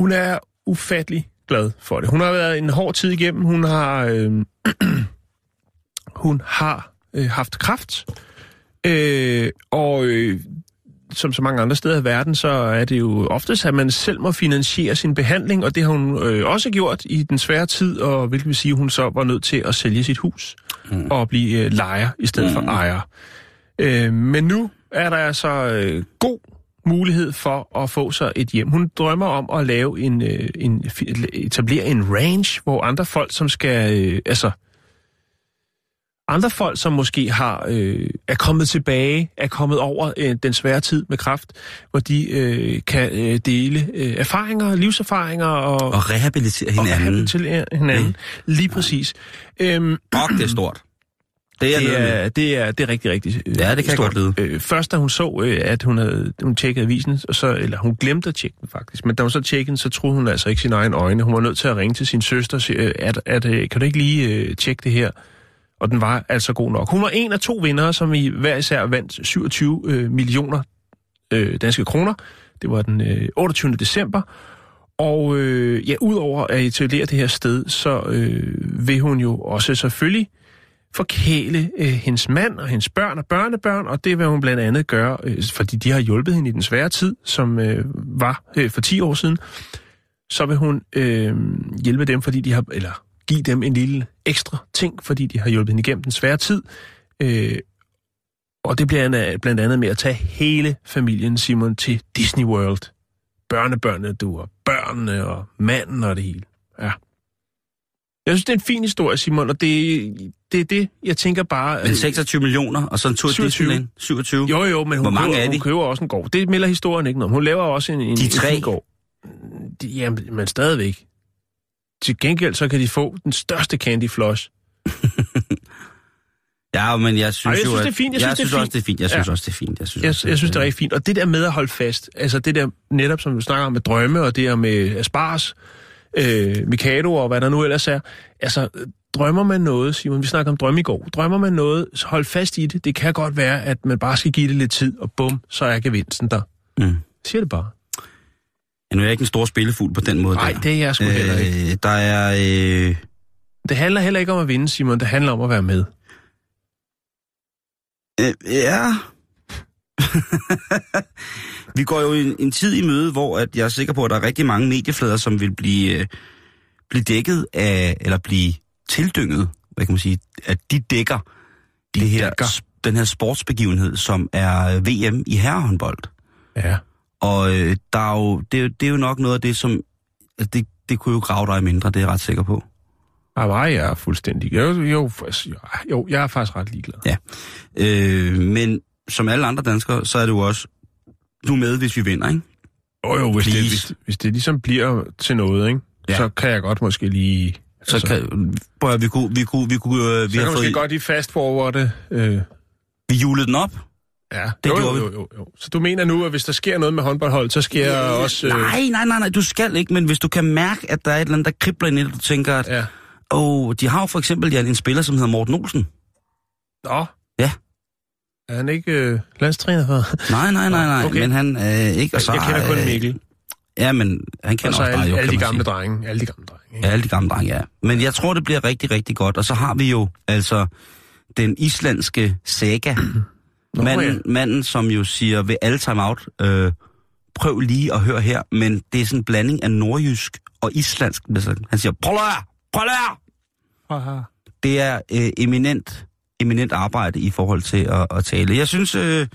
Speaker 2: hun er ufattelig glad for det. Hun har været en hård tid igennem. Hun har, øh, hun har øh, haft kræft. Øh, og øh, som så mange andre steder i verden, så er det jo oftest, at man selv må finansiere sin behandling, og det har hun øh, også gjort i den svære tid, og hvilket vil sige, at hun så var nødt til at sælge sit hus mm. og blive øh, lejer i stedet mm. for ejer. Øh, men nu er der altså øh, god mulighed for at få sig et hjem. Hun drømmer om at lave en, øh, en etablere en range, hvor andre folk, som skal, øh, altså andre folk, som måske har øh, er kommet tilbage, er kommet over øh, den svære tid med kraft, hvor de øh, kan øh, dele øh, erfaringer, livserfaringer og,
Speaker 3: Og rehabilitere
Speaker 2: og
Speaker 3: hinanden.
Speaker 2: rehabilitere hinanden.
Speaker 3: Mm.
Speaker 2: Lige præcis. Øhm,
Speaker 3: Og det er stort. Det er,
Speaker 2: det er, det er, det er rigtig, rigtig øh,
Speaker 3: Ja, det kan
Speaker 2: stort.
Speaker 3: godt
Speaker 2: Øh, først da hun så, øh, at hun havde hun tjekket avisen, og så, eller hun glemte at tjekke den faktisk, men da hun så tjekkede den, så troede hun altså ikke sine egne øjne. Hun var nødt til at ringe til sin søster og sige, øh, at, at, øh, kan du ikke lige øh, tjekke det her? Og den var altså god nok. Hun var en af to vinder, som i hver især vandt 27 øh, millioner øh, danske kroner. Det var den øh, 28. december. Og øh, ja, udover at etablere det her sted, så øh, vil hun jo også selvfølgelig forkæle øh, hendes mand og hendes børn og børnebørn, og det vil hun blandt andet gøre, øh, fordi de har hjulpet hende i den svære tid, som øh, var øh, for 10 år siden. Så vil hun øh, hjælpe dem, fordi de har, eller give dem en lille ekstra ting, fordi de har hjulpet hende igennem den svære tid. Øh, og det bliver han blandt andet med at tage hele familien, Simon, til Disney World. Børnebørnene, du, og børnene, og manden og det hele. Ja. Jeg synes, det er en fin historie, Simon, og det, det er det, jeg tænker bare...
Speaker 3: Men 26 millioner, og så en tur til
Speaker 2: 27.
Speaker 3: Disneyland. 27.
Speaker 2: Jo, jo, men hun,
Speaker 3: Hvor mange
Speaker 2: køber,
Speaker 3: er de?
Speaker 2: hun køber også en gård. Det melder historien ikke noget. Hun laver også en, en,
Speaker 3: De
Speaker 2: en
Speaker 3: tre?
Speaker 2: fin gård. De, jamen, men stadigvæk. Til gengæld så kan de få den største candy floss.
Speaker 3: Ja, men jeg synes,
Speaker 2: Ej, jeg
Speaker 3: jo,
Speaker 2: synes,
Speaker 3: at-
Speaker 2: det er fint. Jeg synes, det er
Speaker 3: også, det er fint. Jeg synes
Speaker 2: Ja.
Speaker 3: også, det er fint. Jeg synes,
Speaker 2: Jeg,
Speaker 3: også,
Speaker 2: jeg synes, det er rigtig fint. Og det der med at holde fast, altså det der netop, som du snakker om med drømme, og det der med Aspars, øh, Mikado og hvad der nu ellers er, altså drømmer man noget, Simon, vi snakker om drømme i går, drømmer man noget, så hold fast i det. Det kan godt være, at man bare skal give det lidt tid, og bum, så er gevinsten der.
Speaker 3: Mm.
Speaker 2: Jeg siger det bare.
Speaker 3: Ja, nu er jeg ikke en stor spillefugl på den måde.
Speaker 2: Nej, det er jeg sgu heller ikke.
Speaker 3: Øh, der er... Øh,
Speaker 2: Det handler heller ikke om at vinde, Simon. Det handler om at være med.
Speaker 3: øh, ja... Vi går jo en, en tid i møde, hvor at jeg er sikker på, at der er rigtig mange medieflader, som vil blive, øh, blive dækket af, eller blive tildynget, hvad kan man sige, at de dækker
Speaker 2: De
Speaker 3: det her,
Speaker 2: dækker.
Speaker 3: den her sportsbegivenhed, som er øh, VM i herrehåndbold.
Speaker 2: Ja.
Speaker 3: Og øh, der er jo, det, er, jo- det er jo nok noget af det, som... altså, Det, det kunne jo grave dig mindre, det er jeg ret sikker på.
Speaker 2: Ah, nej, jeg er fuldstændig... Jo, jo, jo, jeg er faktisk ret ligeglad.
Speaker 3: Ja. Øh, men som alle andre danskere, så er det jo også... Du er med, hvis vi vinder, ikke?
Speaker 2: Jo, jo, hvis det, hvis, hvis det ligesom bliver til noget, ikke?
Speaker 3: Ja.
Speaker 2: Så kan jeg godt måske lige...
Speaker 3: Så altså, kan, prøv at, vi kunne... Vi, kunne, vi, kunne, øh, vi
Speaker 2: så kan
Speaker 3: har
Speaker 2: måske
Speaker 3: fået...
Speaker 2: godt lige fast forwarde. Øh,
Speaker 3: Vi julede den op.
Speaker 2: ja,
Speaker 3: Det
Speaker 2: jo,
Speaker 3: gjorde
Speaker 2: jo, jo, jo. Så du mener nu, at hvis der sker noget med håndboldhold, så sker der også... Øh,
Speaker 3: Nej, nej, nej, nej, du skal ikke, men hvis du kan mærke, at der er et eller andet, der kribler ind i det, du tænker, at
Speaker 2: Ja.
Speaker 3: åh, de har jo for eksempel ja, en spiller, som hedder Morten Olsen.
Speaker 2: Nå.
Speaker 3: Ja.
Speaker 2: Er han ikke øh, landstræner for?
Speaker 3: Nej, nej, nej, nej,
Speaker 2: Okay.
Speaker 3: men han øh, ikke... Og så,
Speaker 2: jeg kender kun
Speaker 3: øh,
Speaker 2: Mikkel.
Speaker 3: Ja, men han
Speaker 2: Og
Speaker 3: kender
Speaker 2: så
Speaker 3: også dig,
Speaker 2: alle,
Speaker 3: jo,
Speaker 2: alle de gamle
Speaker 3: sige.
Speaker 2: drenge. Alle de gamle drenge. Ikke?
Speaker 3: Ja, alle de gamle drenge, ja. Men jeg tror, det bliver rigtig, rigtig godt. Og så har vi jo altså den islandske saga.
Speaker 2: Nå,
Speaker 3: manden,
Speaker 2: ja.
Speaker 3: manden, som jo siger ved alle time out, øh, prøv lige at høre her, men det er sådan en blanding af nordjysk og islandsk. Han siger, prøv her, prøv.
Speaker 2: Haha.
Speaker 3: Det er øh, eminent, eminent arbejde i forhold til at, at tale. Jeg synes, øh,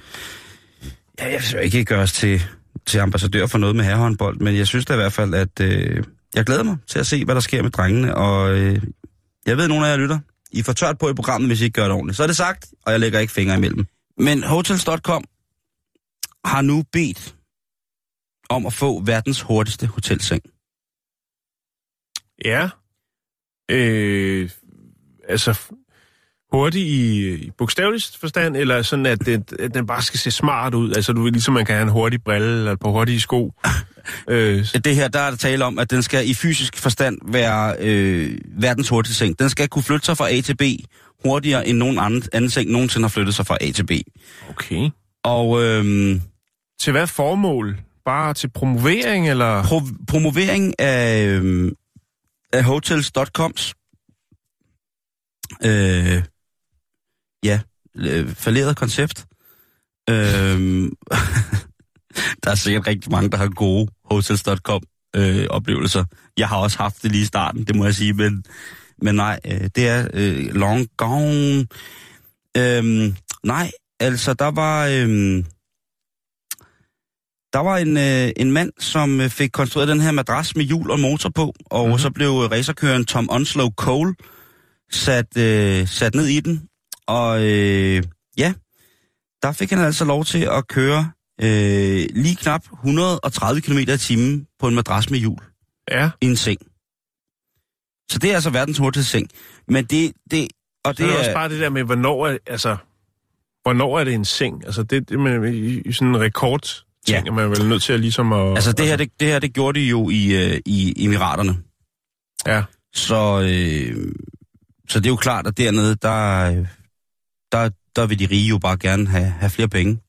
Speaker 3: ja, jeg vil ikke gøre os til, til ambassadør for noget med herrehåndbold, men jeg synes da i hvert fald, at øh, jeg glæder mig til at se, hvad der sker med drengene, og øh, jeg ved, at nogle af jer lytter. I får tørt på i programmet, hvis I ikke gør det ordentligt. Så er det sagt, og jeg lægger ikke fingre imellem. Men Hotels.com har nu bedt om at få verdens hurtigste hotelseng.
Speaker 2: Ja. Øh, altså, hurtig i, i bogstaveligst forstand, eller sådan, at, det, at den bare skal se smart ud? Altså, du ved, ligesom man kan have en hurtig brille eller et par hurtige sko. øh,
Speaker 3: Det her, der er der tale om, at den skal i fysisk forstand være øh, verdens hurtigste seng. Den skal kunne flytte sig fra A til B hurtigere end nogen anden, anden seng nogensinde har flyttet sig fra A til B.
Speaker 2: okay.
Speaker 3: Og øh,
Speaker 2: Til hvad formål? Bare til promovering, eller?
Speaker 3: pro- promovering af, øh, af hotels.coms øh, ja, øh, falderet koncept. Øh, der er sikkert rigtig mange, der har gode hotels.com øh, oplevelser. Jeg har også haft det lige i starten, det må jeg sige, men, men nej, øh, det er øh, long gone. Øh, nej, altså der var... Øh, der var en, øh, en mand, som øh, fik konstrueret den her madras med hjul og motor på, og
Speaker 2: Mhm.
Speaker 3: mm-hmm. så blev øh, racerkøren Tom Onslow Cole sat, øh, sat ned i den. Og øh, ja, der fik han altså lov til at køre øh, lige knap 130 km i timen på en madras med hjul
Speaker 2: Ja.
Speaker 3: i en seng. Så det er altså verdens hurtigste seng. Men det, det, og
Speaker 2: Det
Speaker 3: det
Speaker 2: er
Speaker 3: er,
Speaker 2: også bare det der med, hvornår er, altså, hvornår er det en seng? Altså, det, det med, i, i sådan en rekord
Speaker 3: Ja.
Speaker 2: er man vel nødt til at ligesom at...
Speaker 3: altså det her, det, det her, det gjorde de jo i, øh, i Emiraterne.
Speaker 2: Ja.
Speaker 3: Så, øh, så det er jo klart, at dernede, der, øh, der, der vil de rige jo bare gerne have, have flere penge.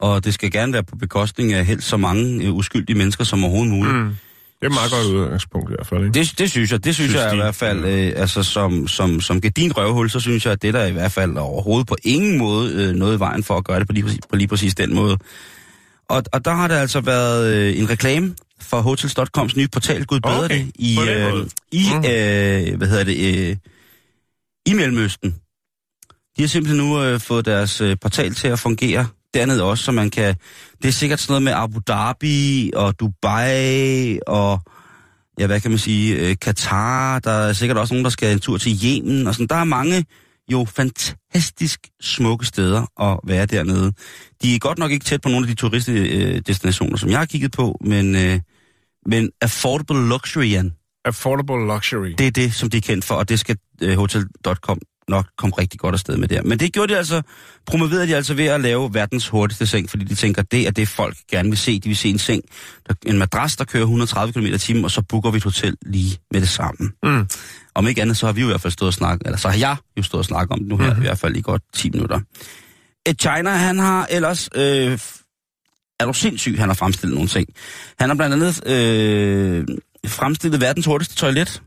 Speaker 3: Og det skal gerne være på bekostning af helt så mange øh, uskyldige mennesker som overhovedet muligt. Mm.
Speaker 2: Det er et meget godt udgangspunkt i hvert fald, ikke?
Speaker 3: Det, det synes jeg, det synes,
Speaker 2: Synes
Speaker 3: jeg
Speaker 2: de.
Speaker 3: i hvert fald, øh, altså som, som, som gedin røvhul, så synes jeg, at det der i hvert fald overhovedet på ingen måde øh, noget i vejen for at gøre det på lige, præcis, på lige præcis den måde. Og, og der har det altså været øh, en reklame for Hotels.coms nye portal, Gud bedre
Speaker 2: Okay,
Speaker 3: det, i, øh, i
Speaker 2: Mm.
Speaker 3: øh, hvad hedder det, øh, i Mellemøsten. De har simpelthen nu øh, fået deres øh, portal til at fungere dernede også, så man kan... Det er sikkert sådan noget med Abu Dhabi og Dubai og ja, hvad kan man sige, øh, Katar, der er sikkert også nogen, der skal en tur til Yemen, og sådan. Der er mange jo fantastisk smukke steder at være dernede. De er godt nok ikke tæt på nogle af de turistdestinationer, som jeg har kigget på, men, øh, men affordable luxury, Jan,
Speaker 2: Affordable luxury.
Speaker 3: det er det, som de er kendt for, og det skal øh, Hotel.com nok komme rigtig godt afsted med der. Men det gjorde de altså, promoverede de altså ved at lave verdens hurtigste seng, fordi de tænker, det er det, folk gerne vil se. De vil se en seng, der, en madras, der kører 130 km i timen, og så booker vi et hotel lige med det samme.
Speaker 2: Mm.
Speaker 3: Om ikke andet, så har vi jo i hvert fald stået og snakket, eller så har jeg jo stået og snakket om det nu her, mm-hmm. i hvert fald i godt 10 minutter. Et China, han har ellers, øh, er du sindssyg, han har fremstillet nogle ting. Han har blandt andet øh, fremstillet verdens hurtigste toilet,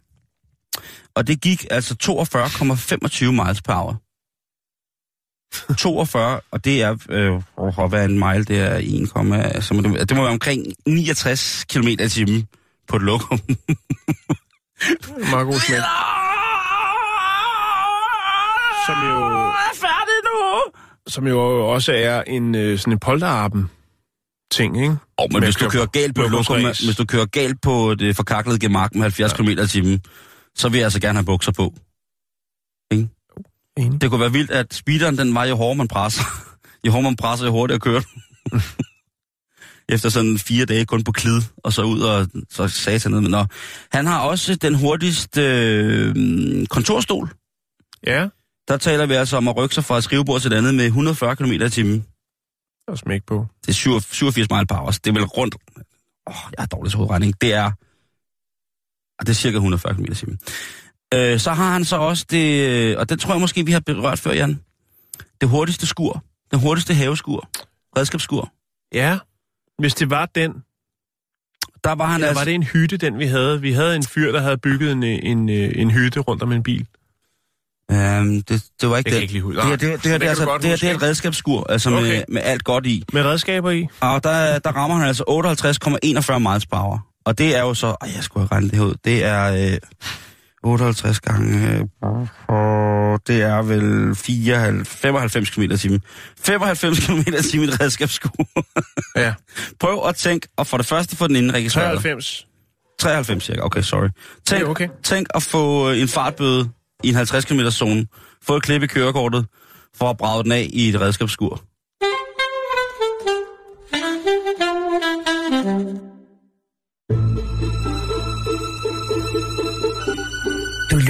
Speaker 3: og det gik altså 42,25 miles per hour. 42, og det er, øh, hvad er en mile, det er 1, så må det, det må være omkring 69 km i timen på et lokum.
Speaker 2: Meget god smæk. Som jo,
Speaker 3: er færdig nu!
Speaker 2: som jo også er en øh, sådan en polterappen ting, ikke?
Speaker 3: Oh, men hvis du
Speaker 2: kører
Speaker 3: galt på lokum, hvis du kører galt på det forkaklede gemak med 70 km i timen, så vil jeg altså gerne have bukser på.
Speaker 2: Enig.
Speaker 3: Det kunne være vildt, at speederen, den var jo hårdere man presser. Jo hårdere man presser, jo hurtigere kører. Efter sådan fire dage kun på klid, og så ud og så satan ned. Men nå. Han har også den hurtigste øh, kontorstol.
Speaker 2: Ja,
Speaker 3: Der taler vi altså om at rykke sig fra et skrivebord til et andet med 140 km i timen.
Speaker 2: der er smæk på.
Speaker 3: Det er 87 mile per hour. Det er vel rundt... Åh, oh, jeg har dårlig hovedregning. Det er... Og det er cirka 140 km i. Øh, så har han så også det... øh, Og det tror jeg måske, vi har berørt før, Jan. Det hurtigste skur. Den hurtigste haveskur. Redskabsskur.
Speaker 2: Ja, hvis det var den,
Speaker 3: Der var han
Speaker 2: eller
Speaker 3: altså...
Speaker 2: var det en hytte, den vi havde? Vi havde en fyr, der havde bygget en, en, øh, en hytte rundt om en bil.
Speaker 3: Øhm, det, det var ikke
Speaker 2: Det kan
Speaker 3: det.
Speaker 2: ikke lige huske.
Speaker 3: Det, det, det,
Speaker 2: så
Speaker 3: her,
Speaker 2: det
Speaker 3: det, altså, det, her, det er et redskabsskur, altså okay. med, med alt godt i.
Speaker 2: Med redskaber i?
Speaker 3: Og der, der rammer han altså 58,41 miles per hour. Og det er jo så... Ej, jeg skulle have regnet det ud. Det er øh, 58 gange... Øh, det er vel 94, 95 km i timen. 95 km i timen i et redskabsskur.
Speaker 2: Ja.
Speaker 3: Prøv at tænke, og for det første få den indregistreret.
Speaker 2: 93.
Speaker 3: 93 cirka, okay, sorry. Tænk,
Speaker 2: okay.
Speaker 3: tænk at få øh, en fartbøde i en 50 km zone. Få et klip i kørekortet for at brage den af i et redskabsskur.